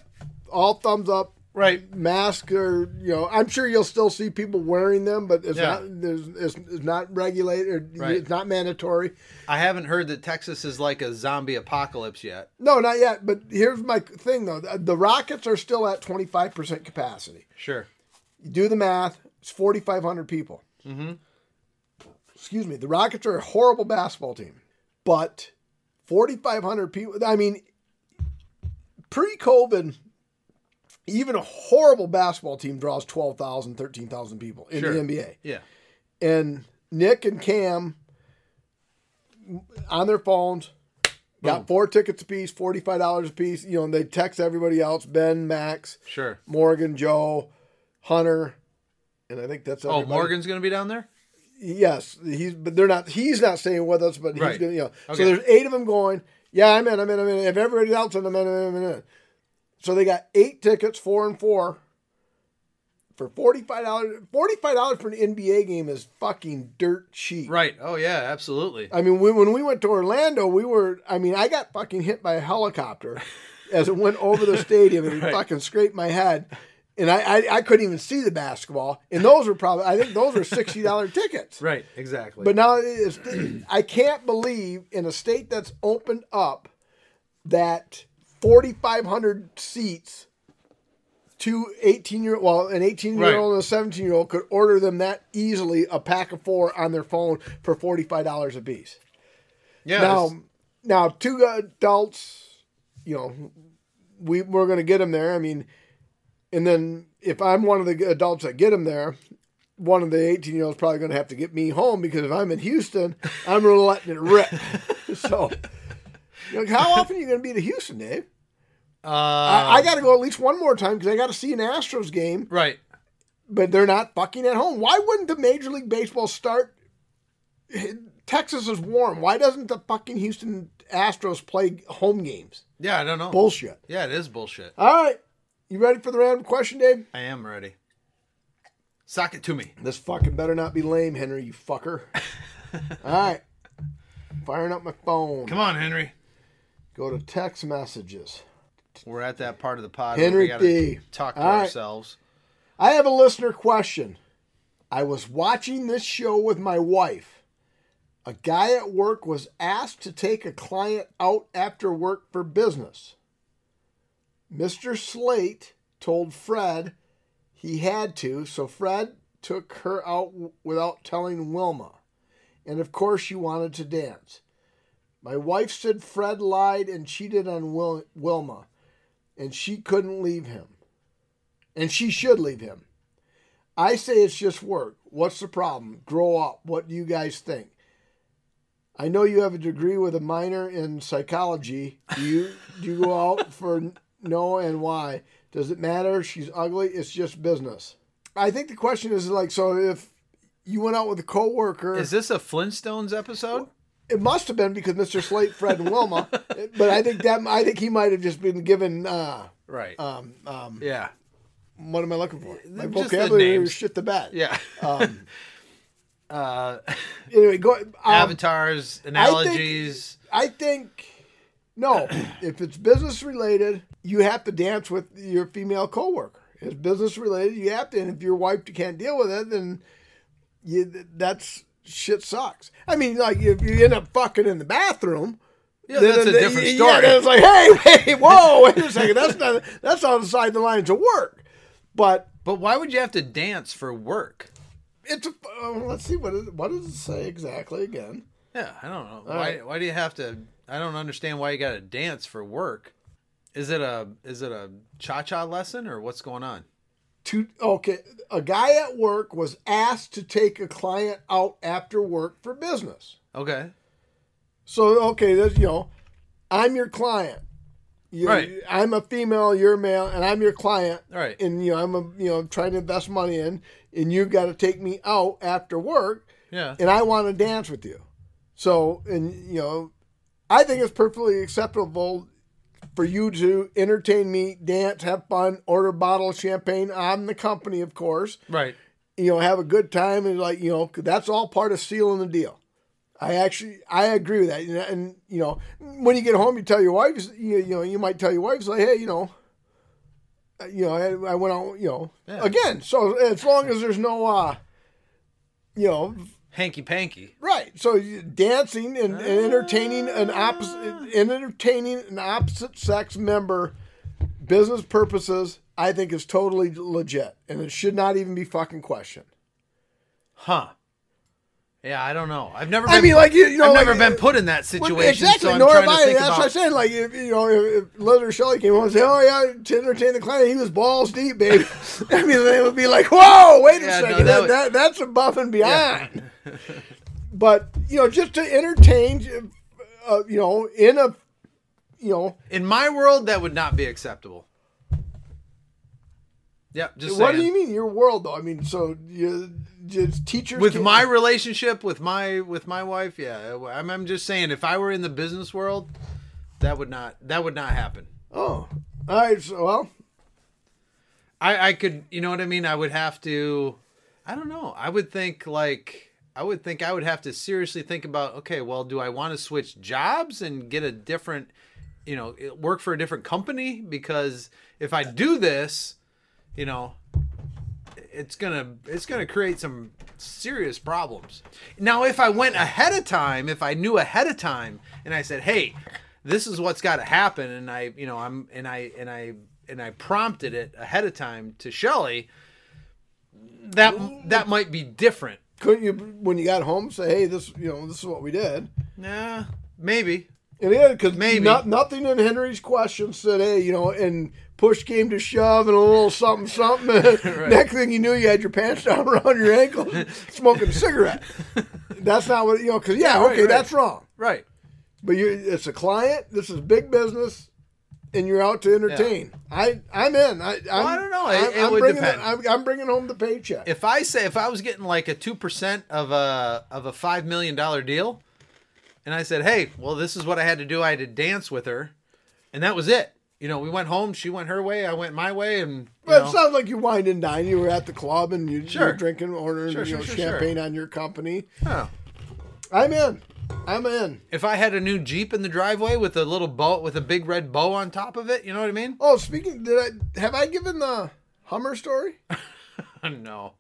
Speaker 1: all thumbs up,
Speaker 2: Right.
Speaker 1: mask or you know, I'm sure you'll still see people wearing them, but it's
Speaker 2: Yeah.
Speaker 1: not there's it's, it's not regulated.
Speaker 2: Right.
Speaker 1: It's not mandatory.
Speaker 2: I haven't heard that Texas is like a zombie apocalypse yet.
Speaker 1: No, not yet. But here's my thing though: the, Rockets are still at 25% capacity.
Speaker 2: Sure.
Speaker 1: You do the math, it's 4,500 people. Mm-hmm. Excuse me. The Rockets are a horrible basketball team, but 4,500 people. I mean, pre COVID, even a horrible basketball team draws 12,000, 13,000 people in
Speaker 2: Sure.
Speaker 1: the NBA.
Speaker 2: Yeah.
Speaker 1: And Nick and Cam on their phones got
Speaker 2: Boom.
Speaker 1: four tickets apiece, $45 a piece. You know, and they text everybody else Ben, Max,
Speaker 2: Sure.
Speaker 1: Morgan, Joe, Hunter, and I think that's
Speaker 2: Oh. Morgan's going to be down there?
Speaker 1: Yes, he's but they're not. He's not staying with us, but he's
Speaker 2: Right.
Speaker 1: gonna. You know,
Speaker 2: Okay.
Speaker 1: so there's eight of them going. Yeah, I'm in. I'm in. I'm in. If everybody else in, I'm in. I'm in. I'm in. So they got eight tickets, four and four, for forty five dollars. Forty five dollars for an NBA game is fucking dirt cheap.
Speaker 2: Right. Oh, yeah, absolutely.
Speaker 1: I mean, we, when we went to Orlando, we were. I mean, I got fucking hit by a helicopter as it went over the stadium and it (laughs)
Speaker 2: Right.
Speaker 1: fucking scraped my head, and I, I I couldn't even see the basketball. And those were probably I think those were sixty dollar (laughs) tickets.
Speaker 2: Right. Exactly.
Speaker 1: But now (clears throat) I can't believe in a state that's opened up that 4,500 seats, two 18 year well, an 18 year old and a 17 year old could order them that easily a pack of four on their phone for $45 a piece.
Speaker 2: yeah.
Speaker 1: Now, now two adults, you know, we we're gonna get them there. I mean, and then if I'm one of the adults that get them there, one of the 18 year olds probably gonna have to get me home because if I'm in Houston, I'm really letting it rip. (laughs) so, know, how often are you gonna be to Houston, Dave?
Speaker 2: uh,
Speaker 1: I, I got to go at least one more time because I got to see an Astros game,
Speaker 2: right.
Speaker 1: but they're not fucking at home. Why wouldn't the Major League Baseball start? Texas is warm. Why doesn't the fucking Houston Astros play home games?
Speaker 2: Yeah, I don't know.
Speaker 1: Bullshit.
Speaker 2: yeah, it is bullshit.
Speaker 1: All right. You ready for the random question, Dave?
Speaker 2: I am ready. Sock it to me.
Speaker 1: This fucking better not be lame, Henry, you fucker. (laughs) All right. Firing up my phone.
Speaker 2: Come on, Henry.
Speaker 1: Go to text messages.
Speaker 2: We're at that part of the pod
Speaker 1: Henry
Speaker 2: where we
Speaker 1: D.
Speaker 2: talk to
Speaker 1: All right.
Speaker 2: ourselves.
Speaker 1: I have a listener question. I was watching this show with my wife. A guy at work was asked to take a client out after work for business. Mr. Slate told Fred he had to, so Fred took her out without telling Wilma. And of course, she wanted to dance. My wife said Fred lied and cheated on Wil- Wilma, and she couldn't leave him. And she should leave him. I say it's just work. What's the problem? Grow up. What do you guys think? I know you have a degree with a minor in psychology. Do you do you go out for no and why? Does it matter? She's ugly. It's just business. I think the question is like, so if you went out with a coworker,
Speaker 2: Is this a Flintstones episode?
Speaker 1: it must have been because Mr. Slate, Fred, and Wilma. (laughs) but I think that I think he might have just been given. Uh,
Speaker 2: Right.
Speaker 1: um, um,
Speaker 2: yeah.
Speaker 1: what am I looking for? My
Speaker 2: Just
Speaker 1: vocabulary is shit the bat.
Speaker 2: Yeah.
Speaker 1: Um, (laughs)
Speaker 2: uh,
Speaker 1: anyway, go. Um,
Speaker 2: avatars, analogies.
Speaker 1: I think no. (clears throat) if it's business related, you have to dance with your female coworker. It's business related, you have to. And if your wife can't deal with it, then you that's shit sucks. I mean, like if you end up fucking in the bathroom.
Speaker 2: yeah,
Speaker 1: then-
Speaker 2: that's a
Speaker 1: then-
Speaker 2: different
Speaker 1: yeah,
Speaker 2: story.
Speaker 1: then it's like, hey, (laughs) hey, whoa, wait a second. That's not that's outside the lines of work. But
Speaker 2: but why would you have to dance for work?
Speaker 1: it's a, uh, let's see what what does it say exactly again.
Speaker 2: Yeah, I don't know.
Speaker 1: All
Speaker 2: why
Speaker 1: right.
Speaker 2: why do you have to I don't understand why you got to dance for work. Is it a is it a cha-cha lesson or what's going on?
Speaker 1: to okay a guy at work was asked to take a client out after work for business
Speaker 2: Okay.
Speaker 1: so okay that's you know i'm your client you,
Speaker 2: Right.
Speaker 1: i'm a female you're a male and i'm your client
Speaker 2: Right.
Speaker 1: and you know i'm a you know trying to invest money in and you've got to take me out after work
Speaker 2: Yeah.
Speaker 1: and i want to dance with you so and you know i think it's perfectly acceptable for you to entertain me dance have fun order a bottle of champagne i'm the company of course
Speaker 2: Right.
Speaker 1: you know, have a good time and like, you know, that's all part of sealing the deal. I actually, I agree with that. And, and, you know, when you get home, you tell your wife, you, you know, you might tell your wife, like, hey, you know, uh, you know, I, I went out, you know,
Speaker 2: Yeah.
Speaker 1: again. So as long as there's no, uh, you know,
Speaker 2: Hanky panky.
Speaker 1: right. So dancing and, and entertaining an opposite, and entertaining an opposite sex member, business purposes, I think is totally legit, and it should not even be fucking questioned.
Speaker 2: Huh. Yeah, I don't know. I've never been
Speaker 1: I mean, like you, you know,
Speaker 2: I've
Speaker 1: like,
Speaker 2: never been
Speaker 1: uh,
Speaker 2: put in that
Speaker 1: well,
Speaker 2: situation.
Speaker 1: exactly.
Speaker 2: So
Speaker 1: nor have I. That's
Speaker 2: about
Speaker 1: what I'm saying. Like, if you know, if, if Liz Shelley came on and said, "Oh yeah, to entertain the client, he was balls deep, baby," (laughs) I mean, they would be like, "Whoa, wait a
Speaker 2: Yeah, no,
Speaker 1: second,
Speaker 2: that
Speaker 1: that,
Speaker 2: would-
Speaker 1: that, that's above and beyond." But you know, just to entertain, uh, you know, in a, you know,
Speaker 2: In my world, that would not be acceptable. Yep, just
Speaker 1: what
Speaker 2: saying.
Speaker 1: do you mean your world though? I mean, so you just teachers
Speaker 2: with my relationship with my with my wife, yeah, I'm, I'm just saying if I were in the business world, that would not that would not happen.
Speaker 1: oh, all right, so well,
Speaker 2: I I could, you know what I mean? I would have to I don't know. I would think like I would think I would have to seriously think about okay, well, do I want to switch jobs and get a different, you know, work for a different company because if I do this, you know, it's gonna it's gonna create some serious problems. Now, if I went ahead of time, if I knew ahead of time, and I said, "Hey, this is what's got to happen," and I, you know, I'm and I and I and I prompted it ahead of time to Shelly, that that might be different.
Speaker 1: Couldn't you when you got home say, "Hey, this, you know, this is what we did."
Speaker 2: Nah, maybe.
Speaker 1: And yeah, because
Speaker 2: Maybe.
Speaker 1: not, nothing in Henry's question said, hey, you know, and push came to shove and a little something, something. (laughs) (laughs) and Next thing you knew, you had your pants down (laughs) around your ankles, smoking a cigarette. That's not what, you know, because, yeah,
Speaker 2: right,
Speaker 1: okay,
Speaker 2: right.
Speaker 1: that's wrong.
Speaker 2: Right.
Speaker 1: But you it's a client, this is big business, and you're out to entertain. I, I'm in. I, I'm,
Speaker 2: I don't know. It-
Speaker 1: I'm
Speaker 2: would
Speaker 1: bringing
Speaker 2: depend.
Speaker 1: I'm, I'm bringing home the paycheck.
Speaker 2: If I say if I was getting like a two percent of a of a five million dollar deal, and I said, "Hey, well, this is what I had to do. I had to dance with her, and that was it." You know, we went home. She went her way. I went my way, and you
Speaker 1: Well, it sounds like you wined and dined. You were at the club and you, you
Speaker 2: Sure.
Speaker 1: were drinking, ordering
Speaker 2: Sure,
Speaker 1: you
Speaker 2: sure,
Speaker 1: know,
Speaker 2: sure, sure.
Speaker 1: champagne on your company.
Speaker 2: oh.
Speaker 1: I'm in. I'm in.
Speaker 2: if I had a new Jeep in the driveway with a little bow with a big red bow on top of it, you know what I mean?
Speaker 1: Oh, speaking, did I have I given the Hummer story? (laughs)
Speaker 2: no,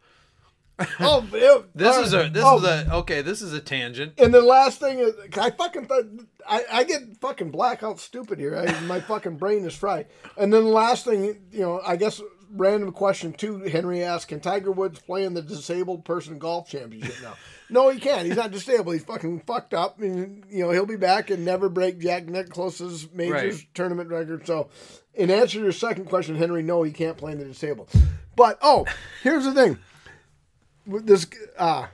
Speaker 1: Oh, it, (laughs)
Speaker 2: this
Speaker 1: all
Speaker 2: is a this
Speaker 1: Oh,
Speaker 2: is a oh. okay. This is a tangent.
Speaker 1: And the last thing is, I fucking thought I, I get fucking blackout stupid here. I, my fucking brain is fried. And then the last thing, you know, I guess random question too. Henry asked, "Can Tiger Woods play in the disabled person golf championship now?" No, he can't. He's not disabled. He's fucking fucked up, and you know he'll be back and never break Jack Nicklaus's majors
Speaker 2: Right.
Speaker 1: tournament record. So, in answer to your second question, Henry, no, he can't play in the disabled. But oh, here's the thing. This, uh,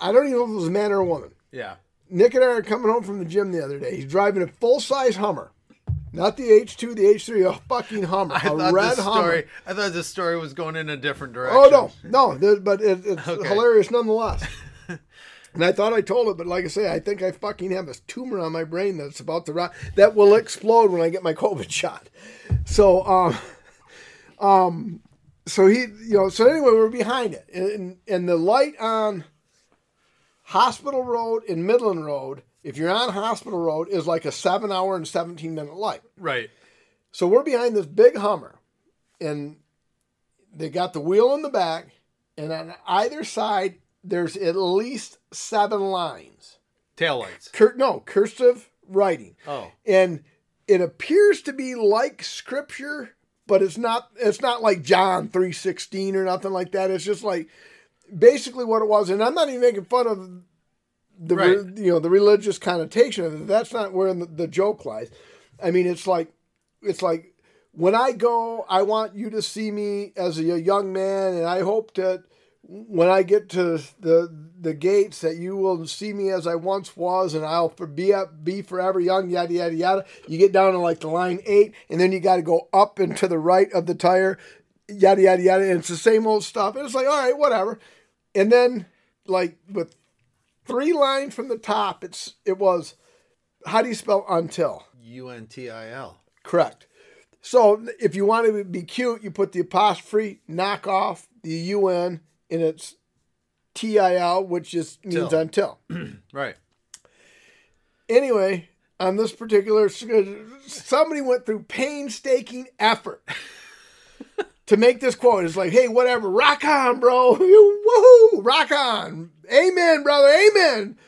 Speaker 1: I don't even know if it was a man or a woman.
Speaker 2: Yeah.
Speaker 1: Nick and I are coming home from the gym the other day. He's driving a full size Hummer, not the H2, the H3, a fucking Hummer, (laughs)
Speaker 2: I
Speaker 1: a red
Speaker 2: this
Speaker 1: Hummer.
Speaker 2: I thought this story was going in a different direction.
Speaker 1: Oh no, no, but it, it's (laughs)
Speaker 2: Okay.
Speaker 1: hilarious nonetheless. (laughs) (laughs) and I thought I told it, but like I say, I think I fucking have a tumor on my brain that's about to rot that will explode when I get my (laughs) COVID shot. So, um, um, so he, you know, so anyway, we're behind it, and and the light on Hospital Road and Midland Road. If you're on Hospital Road, is like a seven hour and seventeen minute light.
Speaker 2: Right.
Speaker 1: So we're behind this big Hummer, and they got the wheel in the back, and on either side there's at least seven lines.
Speaker 2: Taillights.
Speaker 1: Cur- no cursive writing,
Speaker 2: Oh.
Speaker 1: and it appears to be like scripture, but it's not. It's not like John three sixteen or nothing like that. It's just like basically what it was. And I'm not even making fun of the re- you know the religious connotation of it. That's not where the, the joke lies. I mean, it's like it's like when I go, I want you to see me as a young man, and I hope that when I get to the the gates that you will see me as I once was, and I'll for, be up, be forever young. Yada yada yada. You get down to like the line eight, and then you got to go up and to the right of the tire. Yada yada yada. And it's the same old stuff. And it's like, all right, whatever. And then like with three lines from the top, it's it was how do you spell until?
Speaker 2: U N T I L.
Speaker 1: Correct. So if you want to be cute, you put the apostrophe, knock off the UN, and it's T I L, which just means
Speaker 2: Till.
Speaker 1: until. (clears throat)
Speaker 2: Right.
Speaker 1: Anyway, on this particular, uh, somebody went through painstaking effort (laughs) to make this quote. It's like, hey, whatever, rock on, bro. (laughs) Woohoo, rock on. Amen, brother, amen.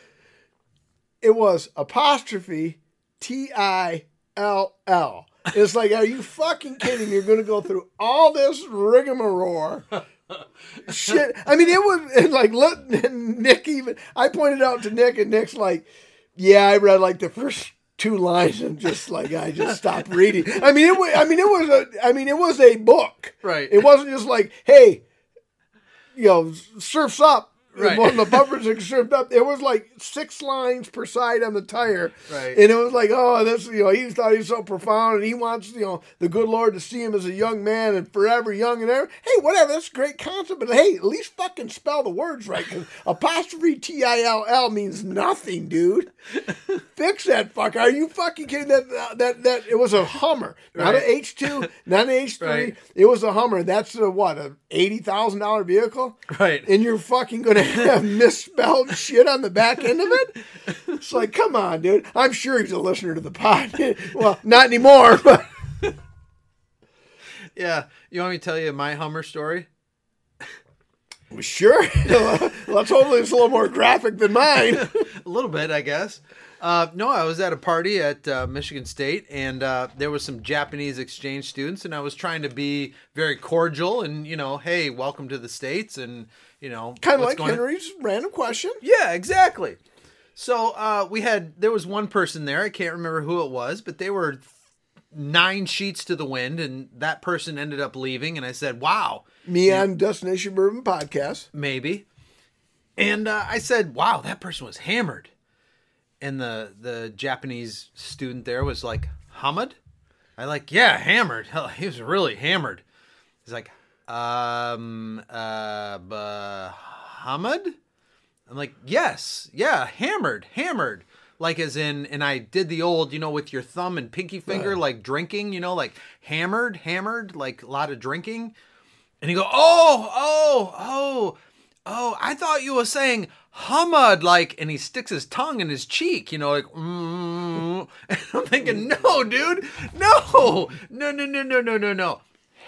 Speaker 1: It was apostrophe T I L L. It's like, are you fucking kidding? You're going to go through all this rigmarole. (laughs) Shit. I mean, it was (laughs) like, let, Nick even, I pointed out to Nick, and Nick's like, yeah, I read like the first two lines and just like I just stopped reading. I mean, it was. I mean, it was a. I mean, it was a book.
Speaker 2: Right.
Speaker 1: It wasn't just like, hey, you know, surfs up.
Speaker 2: Right.
Speaker 1: One of the bumpers that surfed up. It was like six lines per side on the tire.
Speaker 2: Right.
Speaker 1: And it was like, oh, this. You know, he thought he was so profound, and he wants you know the good Lord to see him as a young man and forever young and ever. Hey, whatever. That's a great concept, but hey, at least fucking spell the words right. Because apostrophe T I L L means nothing, dude. (laughs) Fix that fucker. Are you fucking kidding? That that that it was a Hummer, not
Speaker 2: Right.
Speaker 1: an H two, not an H three.
Speaker 2: Right.
Speaker 1: It was a Hummer. That's a what a eighty thousand dollar vehicle,
Speaker 2: Right.
Speaker 1: and you're fucking gonna have (laughs) misspelled shit on the back end of it. It's like, come on, dude. I'm sure he's a listener to the pod. (laughs) well, not anymore, (laughs) but
Speaker 2: Yeah. You want me to tell you my Hummer story?
Speaker 1: sure. Let's hopefully it's a little more graphic than mine.
Speaker 2: a little bit, I guess. Uh, no, I was at a party at uh, Michigan State, and uh, there was some Japanese exchange students, and I was trying to be very cordial and you know, hey, welcome to the states, and you know,
Speaker 1: Kind of like Henry's random question.
Speaker 2: Yeah, exactly. So uh, we had there was one person there. I can't remember who it was, but they were nine sheets to the wind, and that person ended up leaving. And I said, "Wow,
Speaker 1: Me on Destination Bourbon podcast.
Speaker 2: maybe." And uh, I said, "Wow, that person was hammered." And the the Japanese student there was like, "Hammered?" I like, "Yeah, hammered. Hell, he was really hammered." He's like, "Um, uh, Hammered?" I'm like, yes, yeah, hammered, hammered. Like as in, and I did the old, you know, with your thumb and pinky finger, like drinking, you know, like hammered, hammered, like a lot of drinking. And he go, oh, oh, oh, oh, I thought you were saying hummed, like, and he sticks his tongue in his cheek, you know, like, mm. (laughs) and I'm thinking, no, dude, no, no, no, no, no, no, no, no,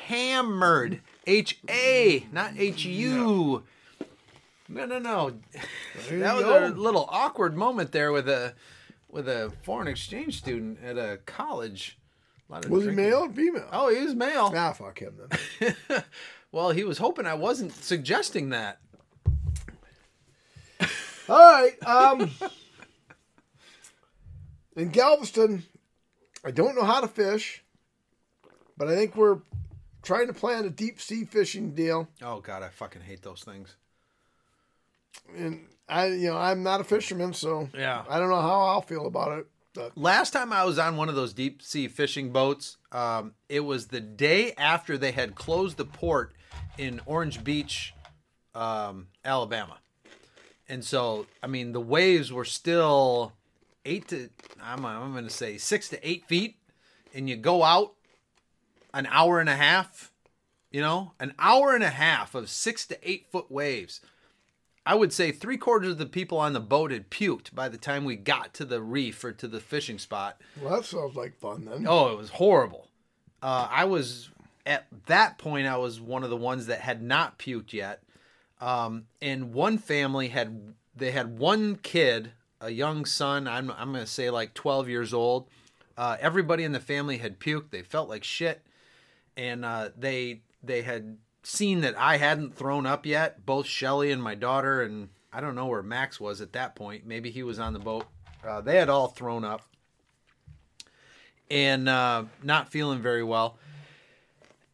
Speaker 2: hammered, H A, not H U. No, no, no. That was
Speaker 1: go.
Speaker 2: a little awkward moment there with a with a foreign exchange student at a college. A lot of
Speaker 1: Was he male or female?
Speaker 2: Oh, he was male.
Speaker 1: Ah, fuck him then. (laughs)
Speaker 2: well, he was hoping I wasn't suggesting that.
Speaker 1: All right. Um, in Galveston, I don't know how to fish, but I think we're trying to plan a deep sea fishing deal.
Speaker 2: Oh God, I fucking hate those things.
Speaker 1: And I, you know, I'm not a fisherman, so
Speaker 2: Yeah.
Speaker 1: I don't know how I'll feel about it. But
Speaker 2: Last time I was on one of those deep sea fishing boats, um, it was the day after they had closed the port in Orange Beach, um, Alabama. And so, I mean, the waves were still eight to, I'm, I'm going to say six to eight feet. And you go out an hour and a half, you know, an hour and a half of six to eight foot waves. I would say three quarters of the people on the boat had puked by the time we got to the reef or to the fishing spot.
Speaker 1: well, that sounds like fun then.
Speaker 2: Oh, it was horrible. Uh, I was at that point. I was one of the ones that had not puked yet, um, and one family had they had one kid, a young son. I'm I'm gonna say like 12 years old. Uh, everybody in the family had puked. They felt like shit, and uh, they they had seen that I hadn't thrown up yet. Both Shelly and my daughter, and I don't know where Max was at that point. Maybe he was on the boat. Uh, they had all thrown up and uh, not feeling very well.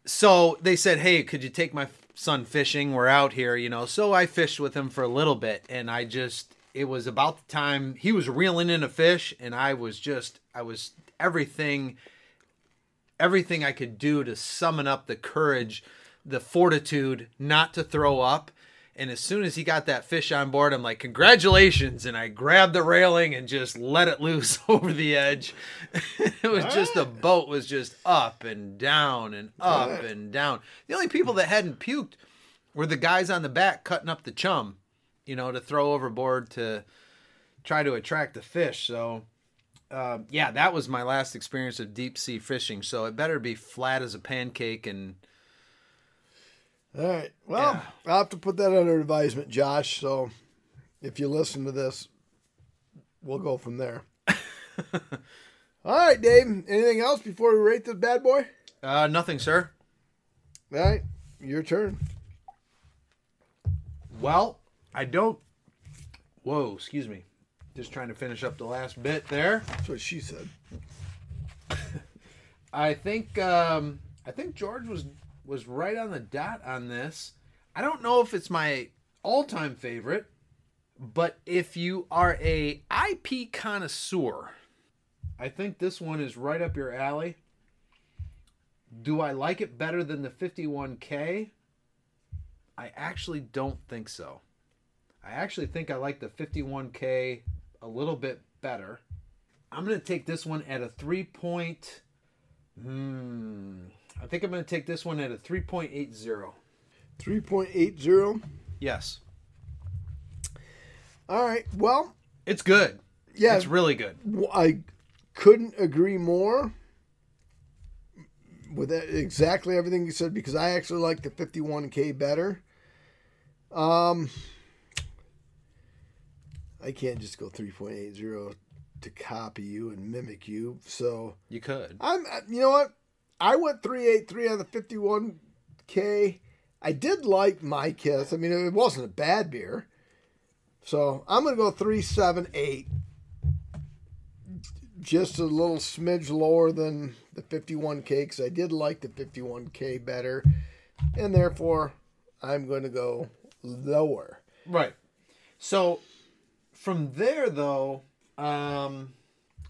Speaker 2: So they said, "Hey, could you take my son fishing? We're out here, you know." So I fished with him for a little bit, and I just it was about the time he was reeling in a fish, and I was just I was everything everything I could do to summon up the courage, the fortitude not to throw up. And as soon as he got that fish on board, I'm like, congratulations. And I grabbed the railing and just let it loose (laughs) over the edge. (laughs) it was just, the boat was just up and down and up
Speaker 1: Right.
Speaker 2: and down. The only people that hadn't puked were the guys on the back cutting up the chum, you know, to throw overboard to try to attract the fish. So, uh, yeah, that was my last experience of deep sea fishing. So it better be flat as a pancake and
Speaker 1: All right. Well,
Speaker 2: Yeah.
Speaker 1: I'll have to put that under advisement, Josh. So if you listen to this, we'll go from there. (laughs) All right, Dave. Anything else before we rate this bad boy?
Speaker 2: uh, nothing, sir.
Speaker 1: All right. Your turn.
Speaker 2: Well, I don't. Whoa, excuse me. Just trying to finish up the last bit there.
Speaker 1: That's what she said. (laughs)
Speaker 2: I think um, I think George was was right on the dot on this. I don't know if it's my all-time favorite, but if you are a IP connoisseur, I think this one is right up your alley. Do I like it better than the 51K? I actually don't think so. I actually think I like the 51K a little bit better. I'm going to take this one at a 3 point Hmm. I think I'm going to take this one at a 3.80.
Speaker 1: 3.80.
Speaker 2: Yes.
Speaker 1: All right. Well,
Speaker 2: It's good.
Speaker 1: yeah,
Speaker 2: It's really good.
Speaker 1: I couldn't agree more with exactly everything you said because I actually like the 51K better. Um, I can't just go 3.80 to copy you and mimic you. So
Speaker 2: You could.
Speaker 1: I'm, you know what? I went 383 on the 51K. I did like Mykiss. I mean, it wasn't a bad beer. So I'm going to go 378. Just a little smidge lower than the 51K because I did like the 51K better. And therefore, I'm going to go lower.
Speaker 2: Right. So from there, though, um,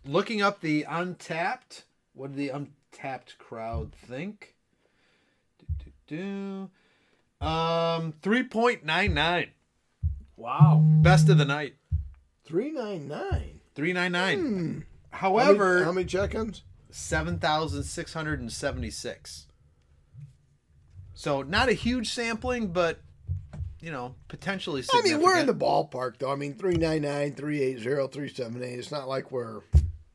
Speaker 2: looking up the Untappd, what did the Untappd crowd think? Do, do, do. Um, 3.99.
Speaker 1: Wow.
Speaker 2: Best of the night.
Speaker 1: 399.
Speaker 2: 399.
Speaker 1: Hmm.
Speaker 2: However,
Speaker 1: how many, how many check-ins?
Speaker 2: 7,676. So not a huge sampling, but you know, potentially
Speaker 1: I mean, we're in the ballpark, though. I mean, 399, 380, 378. It's not like we're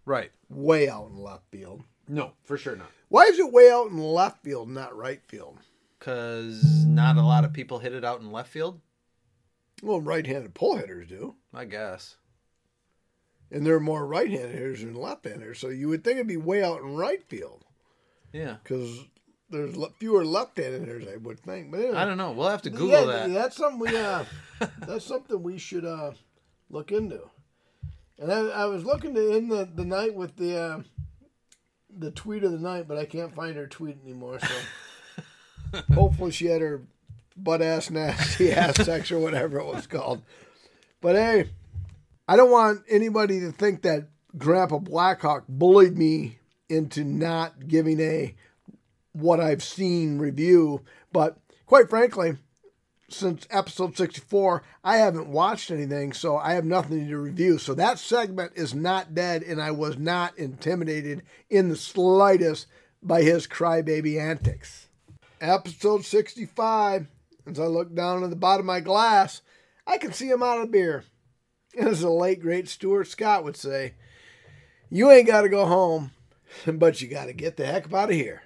Speaker 2: right.
Speaker 1: way out in left field.
Speaker 2: No, for sure not.
Speaker 1: Why is it way out in left field, not right field?
Speaker 2: Because not a lot of people hit it out in left field.
Speaker 1: Well, right-handed pull hitters do,
Speaker 2: I guess.
Speaker 1: and there are more right-handed hitters than left-handers. So you would think it'd be way out in right field.
Speaker 2: Yeah.
Speaker 1: because there's le- fewer left-handed hitters, I would think. But anyway.
Speaker 2: I don't know. We'll have to Google
Speaker 1: yeah,
Speaker 2: that.
Speaker 1: That's something we uh, (laughs) that's something we should uh, look into. And I, I was looking to end the, the night with the uh, the tweet of the night, but I can't find her tweet anymore. So (laughs) hopefully she had her butt ass nasty (laughs) ass sex or whatever it was called. But hey, I don't want anybody to think that Grandpa Blackhawk bullied me into not giving a what I've seen review. But quite frankly, since episode 64, I haven't watched anything, so I have nothing to review. So that segment is not dead, and I was not intimidated in the slightest by his crybaby antics. Episode 65, as I look down at the bottom of my glass, I can see him out of beer. As the late, great Stuart Scott would say, you ain't got to go home, (laughs) but you got to get the heck out of here.